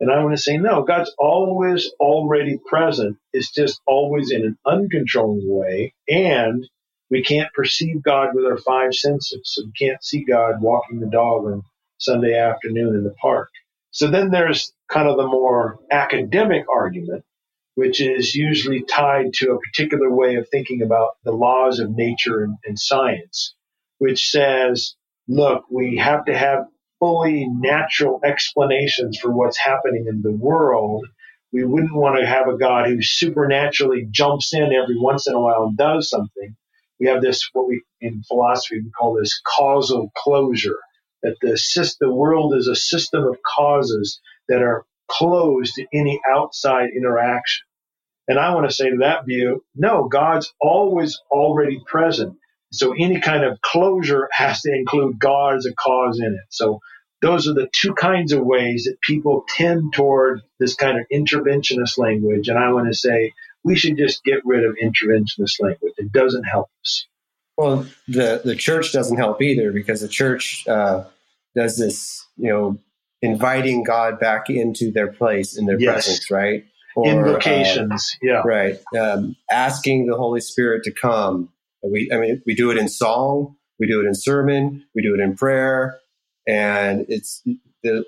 And I want to say, no, God's always already present. It's just always in an uncontrolled way. And we can't perceive God with our five senses. So we can't see God walking the dog on Sunday afternoon in the park. So then there's kind of the more academic argument, which is usually tied to a particular way of thinking about the laws of nature and, and science, which says, look, we have to have fully natural explanations for what's happening in the world. We wouldn't want to have a God who supernaturally jumps in every once in a while and does something. We have this, what we in philosophy we call this causal closure that the, system, the world is a system of causes that are closed to any outside interaction. And I want to say to that view, no, God's always already present. So any kind of closure has to include God as a cause in it. So those are the two kinds of ways that people tend toward this kind of interventionist language. And I want to say we should just get rid of interventionist language. It doesn't help us. Well, the the church doesn't help either because the church uh, does this, you know, inviting God back into their place in their yes. presence, right? Or, Invocations, uh, yeah, right. Um, asking the Holy Spirit to come. We, I mean, we do it in song, we do it in sermon, we do it in prayer, and it's the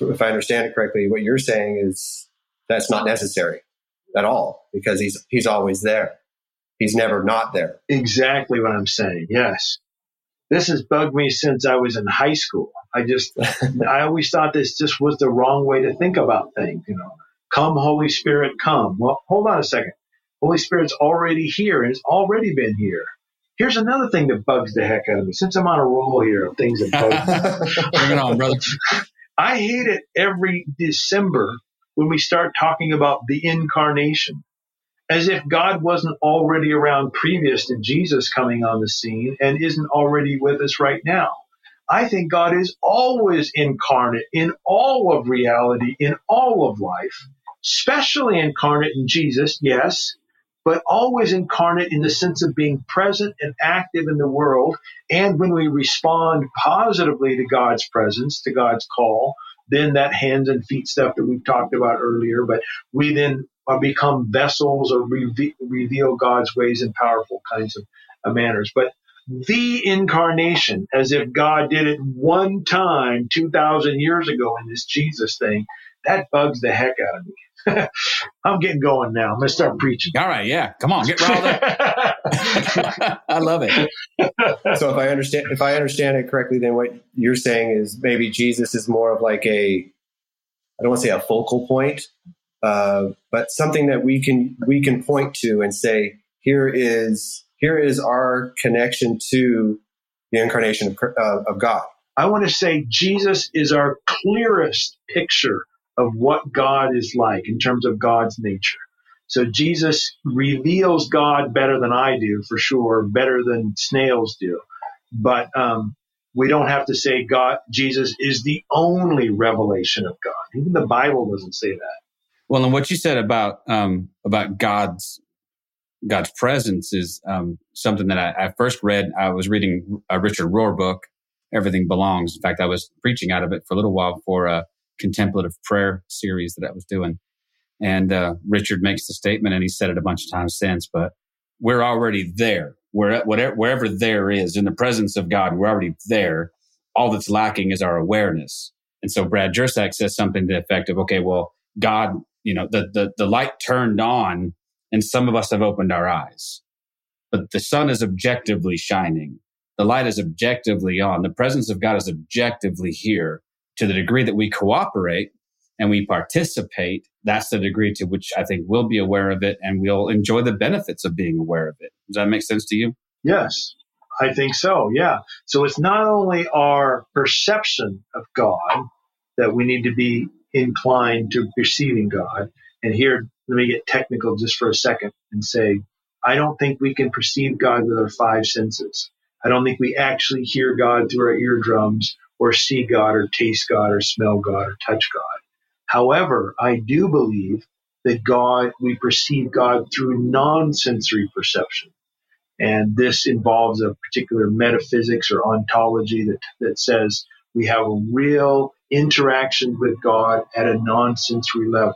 if I understand it correctly, what you're saying is that's not necessary at all because he's he's always there. He's never not there. Exactly what I'm saying. Yes. This has bugged me since I was in high school. I just, I always thought this just was the wrong way to think about things. You know, come Holy Spirit, come. Well, hold on a second. Holy Spirit's already here and it's already been here. Here's another thing that bugs the heck out of me. Since I'm on a roll here of things that bug me. Bring it on, brother. I hate it every December when we start talking about the incarnation as if God wasn't already around previous to Jesus coming on the scene and isn't already with us right now. I think God is always incarnate in all of reality, in all of life, especially incarnate in Jesus, yes, but always incarnate in the sense of being present and active in the world. And when we respond positively to God's presence, to God's call, then that hands and feet stuff that we've talked about earlier, but we then become vessels or reve- reveal God's ways in powerful kinds of, of manners. But the incarnation, as if God did it one time 2,000 years ago in this Jesus thing, that bugs the heck out of me. I'm getting going now. I'm going to start preaching. All right. Yeah. Come on. Get riled up. I love it. So if I understand, if I understand it correctly, then what you're saying is maybe Jesus is more of like a, I don't want to say a focal point, uh, but something that we can we can point to and say here is here is our connection to the incarnation of, uh, of God. I want to say Jesus is our clearest picture of what God is like in terms of God's nature. So Jesus reveals God better than I do, for sure, better than snails do. But um, we don't have to say God, Jesus is the only revelation of God. Even the Bible doesn't say that. Well, and what you said about um, about God's God's presence is um, something that I, I, first read. I was reading a Richard Rohr book, Everything Belongs. In fact, I was preaching out of it for a little while for a contemplative prayer series that I was doing. And uh, Richard makes the statement, and he said it a bunch of times since, but we're already there. Where, whatever, wherever there is in the presence of God, we're already there. All that's lacking is our awareness. And so Brad Jersak says something to the effect of, okay, well, God you know, the, the, the light turned on and some of us have opened our eyes, but the sun is objectively shining. The light is objectively on. The presence of God is objectively here to the degree that we cooperate and we participate. That's the degree to which I think we'll be aware of it and we'll enjoy the benefits of being aware of it. Does that make sense to you? Yes, I think so. Yeah. So it's not only our perception of God that we need to be inclined to perceiving God. And here, let me get technical just for a second and say, I don't think we can perceive God with our five senses. I don't think we actually hear God through our eardrums or see God or taste God or smell God or touch God. However, I do believe that God, we perceive God through non-sensory perception. And this involves a particular metaphysics or ontology that, that says we have a real interaction with God at a non-sensory level.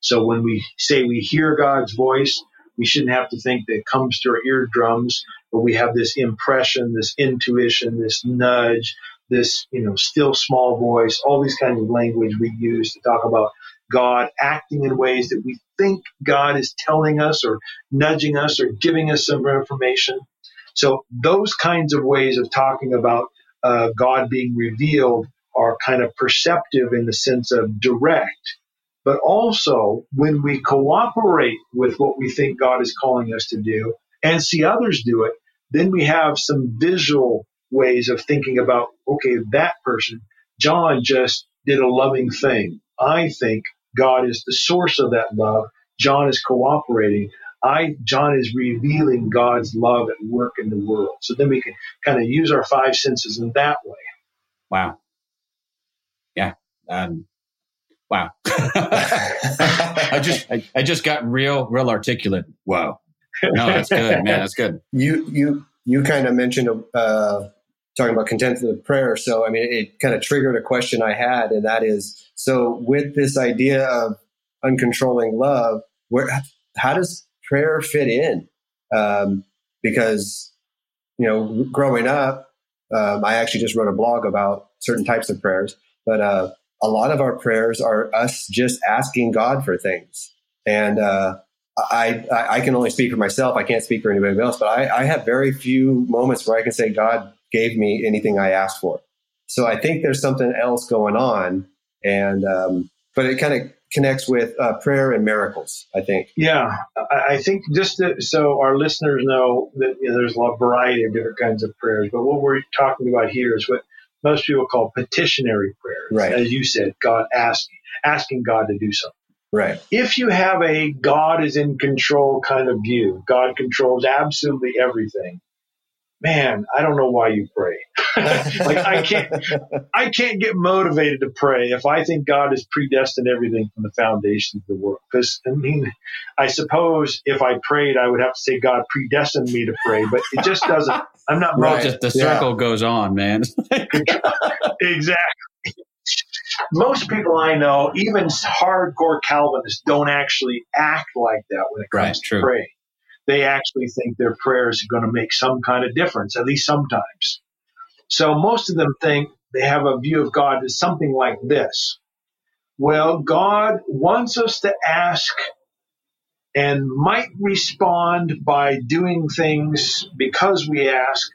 So when we say we hear God's voice, we shouldn't have to think that it comes to our eardrums, but we have this impression, this intuition, this nudge, this, you know, still small voice, all these kinds of language we use to talk about God acting in ways that we think God is telling us or nudging us or giving us some information. So those kinds of ways of talking about uh, God being revealed are kind of perceptive in the sense of direct. But also, when we cooperate with what we think God is calling us to do and see others do it, then we have some visual ways of thinking about, okay, that person, John just did a loving thing. I think God is the source of that love. John is cooperating. I, John is revealing God's love at work in the world. So then we can kind of use our five senses in that way. Wow yeah. Um, wow. I just, I, I, just got real, real articulate. Wow. No, that's good, man. That's good. You, you, you kind of mentioned, uh, talking about contemplative prayer. So, I mean, it kind of triggered a question I had, and that is, so with this idea of uncontrolling love, where, how does prayer fit in? Um, because, you know, growing up, um, I actually just wrote a blog about certain types of prayers. But uh, a lot of our prayers are us just asking God for things. And uh, I, I can only speak for myself. I can't speak for anybody else, but I, I have very few moments where I can say God gave me anything I asked for. So I think there's something else going on, and um, but it kind of connects with uh, prayer and miracles. I think. Yeah, I think just to, so our listeners know that you know, there's a lot variety of different kinds of prayers, but what we're talking about here is what most people call petitionary prayers. Right. As you said, God asking asking God to do something. Right. If you have a God is in control kind of view, God controls absolutely everything. Man, I don't know why you pray. like I can't, I can't get motivated to pray if I think God has predestined everything from the foundation of the world. Because I mean, I suppose if I prayed, I would have to say God predestined me to pray, but it just doesn't. I'm not. Right. Just the circle yeah. goes on, man. exactly most people I know, even hardcore Calvinists, don't actually act like that when it comes right, to true. praying. They actually think their prayers are going to make some kind of difference, at least sometimes. So most of them think they have a view of God as something like this. Well, God wants us to ask and might respond by doing things because we ask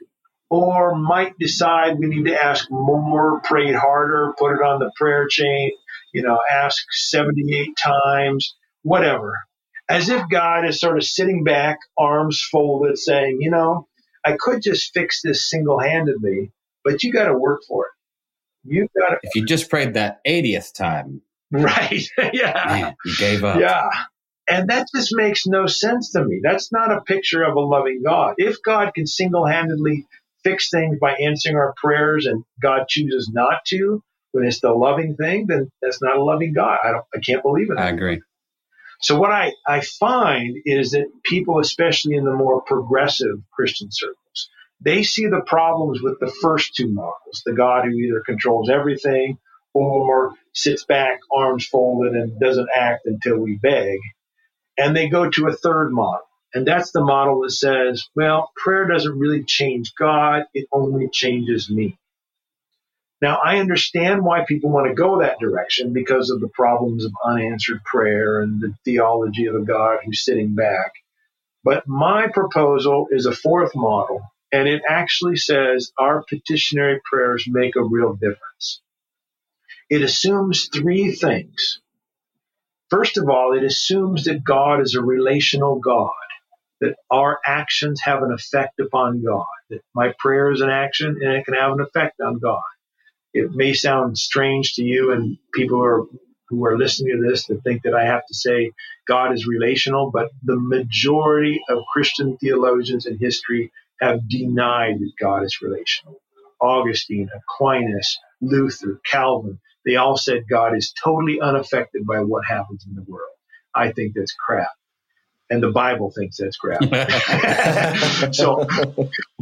or might decide we need to ask more, pray harder, put it on the prayer chain, you know, ask 78 times, whatever. As if God is sort of sitting back, arms folded, saying, you know, I could just fix this single handedly, but you got to work for it. You got to. If you just prayed that 80th time. Right. yeah. Man, you gave up. Yeah. And that just makes no sense to me. That's not a picture of a loving God. If God can single handedly fix things by answering our prayers and God chooses not to, when it's the loving thing, then that's not a loving God. I don't, I can't believe it. I agree. So what I, I find is that people, especially in the more progressive Christian circles, they see the problems with the first two models, the God who either controls everything or sits back, arms folded, and doesn't act until we beg. And they go to a third model and that's the model that says, well, prayer doesn't really change God, it only changes me. Now, I understand why people want to go that direction because of the problems of unanswered prayer and the theology of a God who's sitting back. But my proposal is a fourth model, and it actually says our petitionary prayers make a real difference. It assumes three things. First of all, it assumes that God is a relational God that our actions have an effect upon God, that my prayer is an action and it can have an effect on God. It may sound strange to you and people who are who are listening to this that think that I have to say God is relational, but the majority of Christian theologians in history have denied that God is relational. Augustine, Aquinas, Luther, Calvin, they all said God is totally unaffected by what happens in the world. I think that's crap and the Bible thinks that's crap. so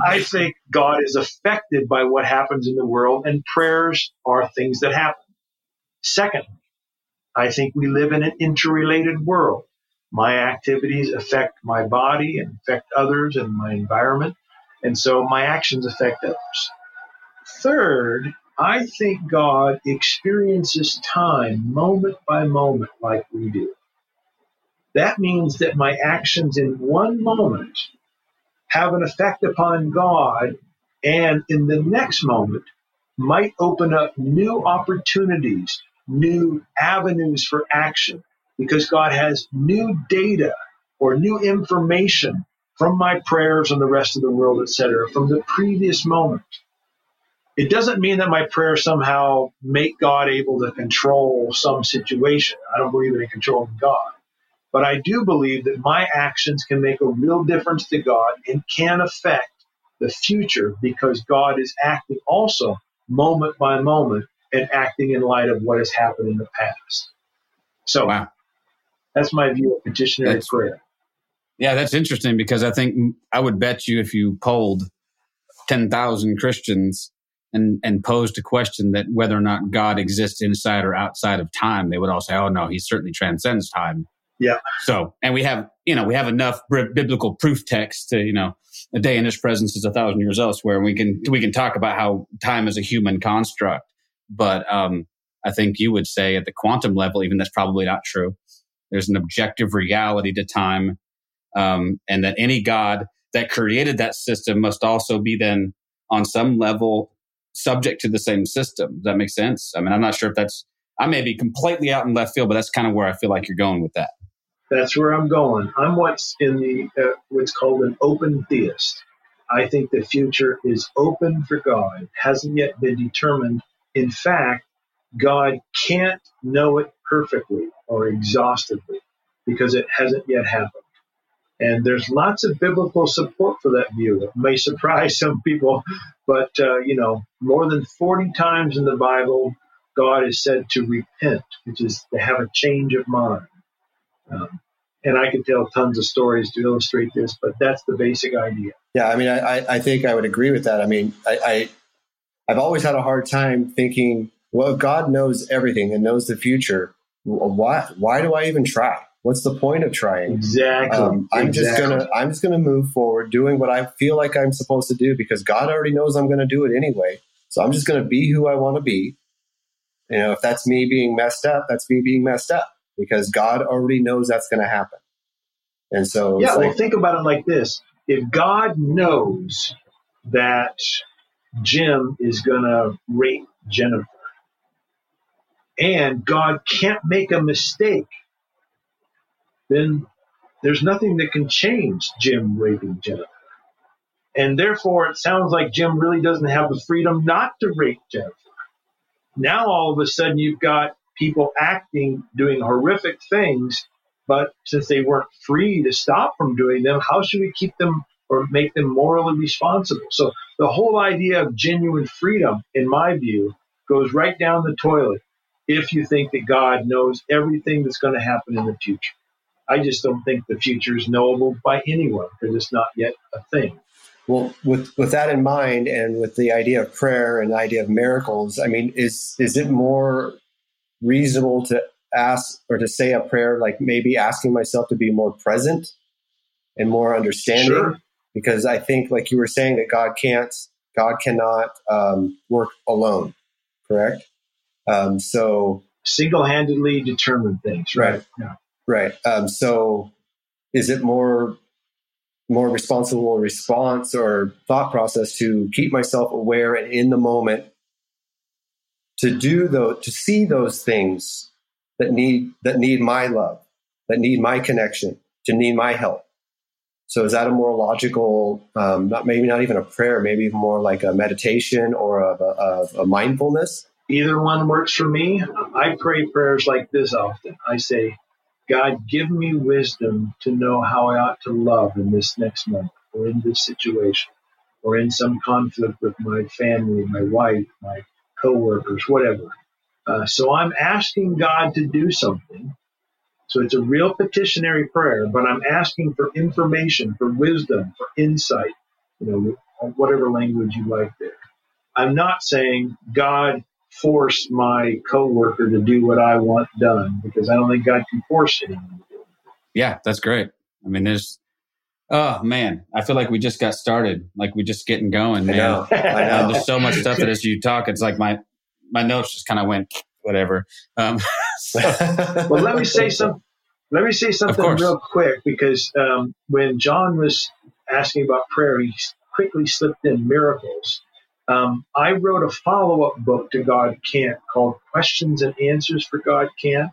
I think God is affected by what happens in the world, and prayers are things that happen. Secondly, I think we live in an interrelated world. My activities affect my body and affect others and my environment, and so my actions affect others. Third, I think God experiences time moment by moment like we do. That means that my actions in one moment have an effect upon God, and in the next moment might open up new opportunities, new avenues for action, because God has new data or new information from my prayers and the rest of the world, etc., from the previous moment. It doesn't mean that my prayers somehow make God able to control some situation. I don't believe in controlling God. But I do believe that my actions can make a real difference to God and can affect the future because God is acting also moment by moment and acting in light of what has happened in the past. So wow. that's my view of petitionary that's, prayer. Yeah, that's interesting because I think I would bet you if you polled 10,000 Christians and, and posed a question that whether or not God exists inside or outside of time, they would all say, oh, no, he certainly transcends time. Yeah. So, and we have, you know, we have enough biblical proof text to, you know, a day in his presence is a thousand years elsewhere. We can, we can talk about how time is a human construct. But, um, I think you would say at the quantum level, even that's probably not true. There's an objective reality to time, um, and that any God that created that system must also be then on some level subject to the same system. Does that make sense? I mean, I'm not sure if that's, I may be completely out in left field, but that's kind of where I feel like you're going with that. That's where I'm going. I'm what's in the, uh, what's called an open theist. I think the future is open for God, hasn't yet been determined. In fact, God can't know it perfectly or exhaustively because it hasn't yet happened. And there's lots of biblical support for that view. It may surprise some people, but uh, you know, more than 40 times in the Bible, God is said to repent, which is to have a change of mind. Um, and I could tell tons of stories to illustrate this, but that's the basic idea. Yeah, I mean, I, I think I would agree with that. I mean, I, I I've always had a hard time thinking, well, God knows everything and knows the future, why why do I even try? What's the point of trying? Exactly. Um, I'm exactly. just gonna I'm just gonna move forward doing what I feel like I'm supposed to do because God already knows I'm gonna do it anyway. So I'm just gonna be who I want to be. You know, if that's me being messed up, that's me being messed up because God already knows that's gonna happen. And so Yeah, like, well think about it like this. If God knows that Jim is gonna rape Jennifer and God can't make a mistake then there's nothing that can change Jim raping Jennifer. And therefore, it sounds like Jim really doesn't have the freedom not to rape Jennifer. Now, all of a sudden, you've got people acting, doing horrific things, but since they weren't free to stop from doing them, how should we keep them or make them morally responsible? So, the whole idea of genuine freedom, in my view, goes right down the toilet if you think that God knows everything that's going to happen in the future. I just don't think the future is knowable by anyone because it's not yet a thing. Well, with with that in mind, and with the idea of prayer and the idea of miracles, I mean, is is it more reasonable to ask or to say a prayer like maybe asking myself to be more present and more understanding? Sure. Because I think, like you were saying, that God can't, God cannot um, work alone. Correct. Um, so single-handedly determine things, right? right. Yeah. Right. Um, so is it more more responsible response or thought process to keep myself aware and in the moment to do those to see those things that need that need my love that need my connection to need my help. So is that a more logical um, not maybe not even a prayer maybe more like a meditation or a, a, a mindfulness? Either one works for me. I pray prayers like this often. I say God, give me wisdom to know how I ought to love in this next moment or in this situation or in some conflict with my family, my wife, my coworkers, whatever. Uh, so I'm asking God to do something. So it's a real petitionary prayer, but I'm asking for information, for wisdom, for insight, you know, whatever language you like there. I'm not saying, God, force my coworker to do what I want done because I don't think God can force anyone Yeah, that's great. I mean, there's, oh man, I feel like we just got started, like we just getting going, man. I know. I know. there's so much stuff that as you talk, it's like my my notes just kind of went whatever. Um, so. well, let me say some. Let me say something real quick because um, when John was asking about prayer, he quickly slipped in miracles. Um, I wrote a follow up book to God Can't called Questions and Answers for God Can't.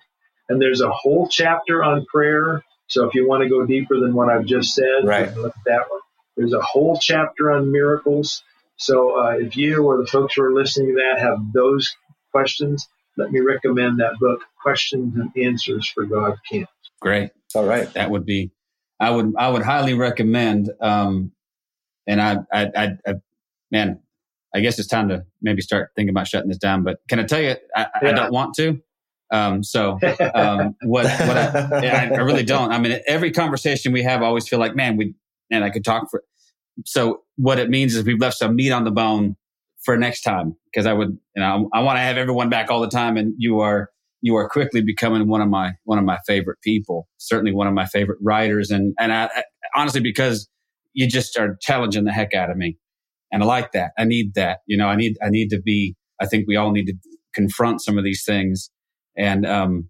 And there's a whole chapter on prayer. So if you want to go deeper than what I've just said, right. look at that one. There's a whole chapter on miracles. So uh, if you or the folks who are listening to that have those questions, let me recommend that book, Questions and Answers for God Can't. Great. All right. That would be, I would, I would highly recommend. Um, and I, I, I, I man, I guess it's time to maybe start thinking about shutting this down. But can I tell you, I, yeah. I don't want to. Um, so um, what? What? I, I, really don't. I mean, every conversation we have, I always feel like, man, we and I could talk for. So what it means is we've left some meat on the bone for next time because I would, you know, I want to have everyone back all the time, and you are you are quickly becoming one of my one of my favorite people. Certainly one of my favorite writers, and and I, I honestly because you just are challenging the heck out of me and I like that. I need that. You know, I need I need to be. I think we all need to confront some of these things. And, um,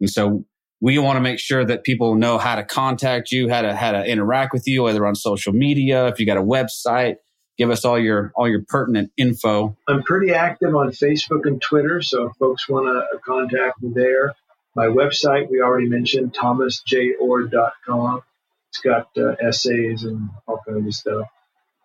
and so we want to make sure that people know how to contact you, how to, how to interact with you, whether on social media, if you got a website, give us all your, all your pertinent info. I'm pretty active on Facebook and Twitter. So if folks want to contact me there, my website, we already mentioned, thomasjayoord.com. It's got uh, essays and all kinds of stuff.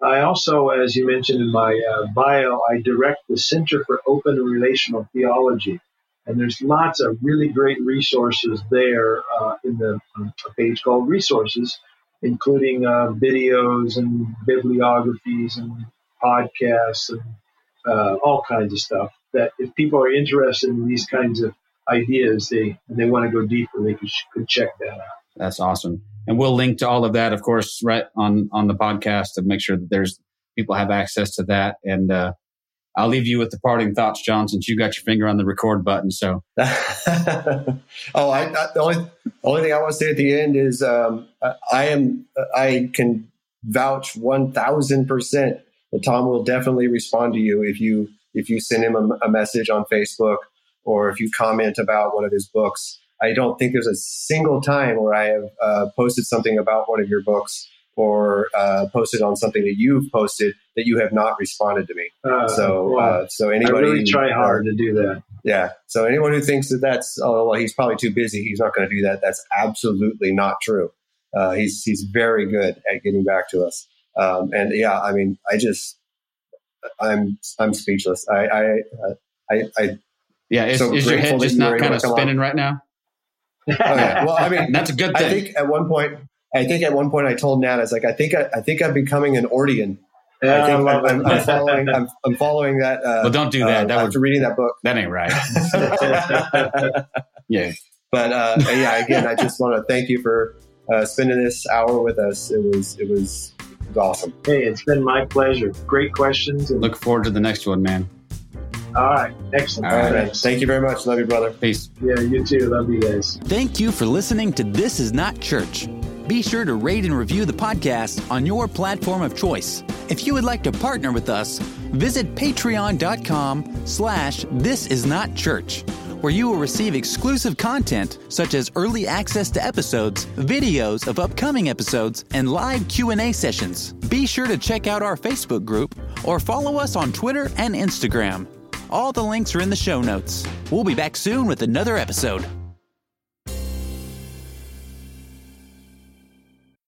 I also, as you mentioned in my uh, bio, I direct the Center for Open Relational Theology. And there's lots of really great resources there uh, in the um, page called Resources, including uh, videos and bibliographies and podcasts and uh, all kinds of stuff. That if people are interested in these kinds of ideas, they they want to go deeper, they could, could check that out. That's awesome and we'll link to all of that, of course, right on on the podcast to make sure that there's people have access to that. And uh, I'll leave you with the parting thoughts, John, since you got your finger on the record button. So, oh, I, I, the only only thing I want to say at the end is um, I am I can vouch one thousand percent that Tom will definitely respond to you if you if you send him a, a message on Facebook or if you comment about one of his books. I don't think there's a single time where I have uh, posted something about one of your books or uh, posted on something that you've posted that you have not responded to me. Uh, so, well, uh, so anybody I really try hard to do that. Yeah. So anyone who thinks that that's oh well, he's probably too busy, he's not going to do that. That's absolutely not true. Uh, he's he's very good at getting back to us. Um, and yeah, I mean, I just I'm I'm speechless. I I uh, I, I yeah. Is, so is your head just not kind of spinning on. right now? oh, yeah. Well, I mean, that's a good thing. I think at one point, I think at one point I told Nat, I was like, I think I, I think I'm becoming an Oordian. Yeah, I think I I'm, I'm, following. I'm, I'm, following that. Uh, well, don't do that. Uh, that after would, reading that book, that ain't right. yeah, but uh, yeah, again, I just want to thank you for uh, spending this hour with us. It was it was, it was awesome. Hey, it's been my pleasure. Great questions. And- Look forward to the next one, man. All right. Excellent. All right. Thank you very much. Love you, brother. Peace. Yeah, you too. Love you guys. Thank you for listening to This Is Not Church. Be sure to rate and review the podcast on your platform of choice. If you would like to partner with us, visit patreon.com slash this is not church, where you will receive exclusive content such as early access to episodes, videos of upcoming episodes, and live Q&A sessions. Be sure to check out our Facebook group or follow us on Twitter and Instagram. All the links are in the show notes. We'll be back soon with another episode.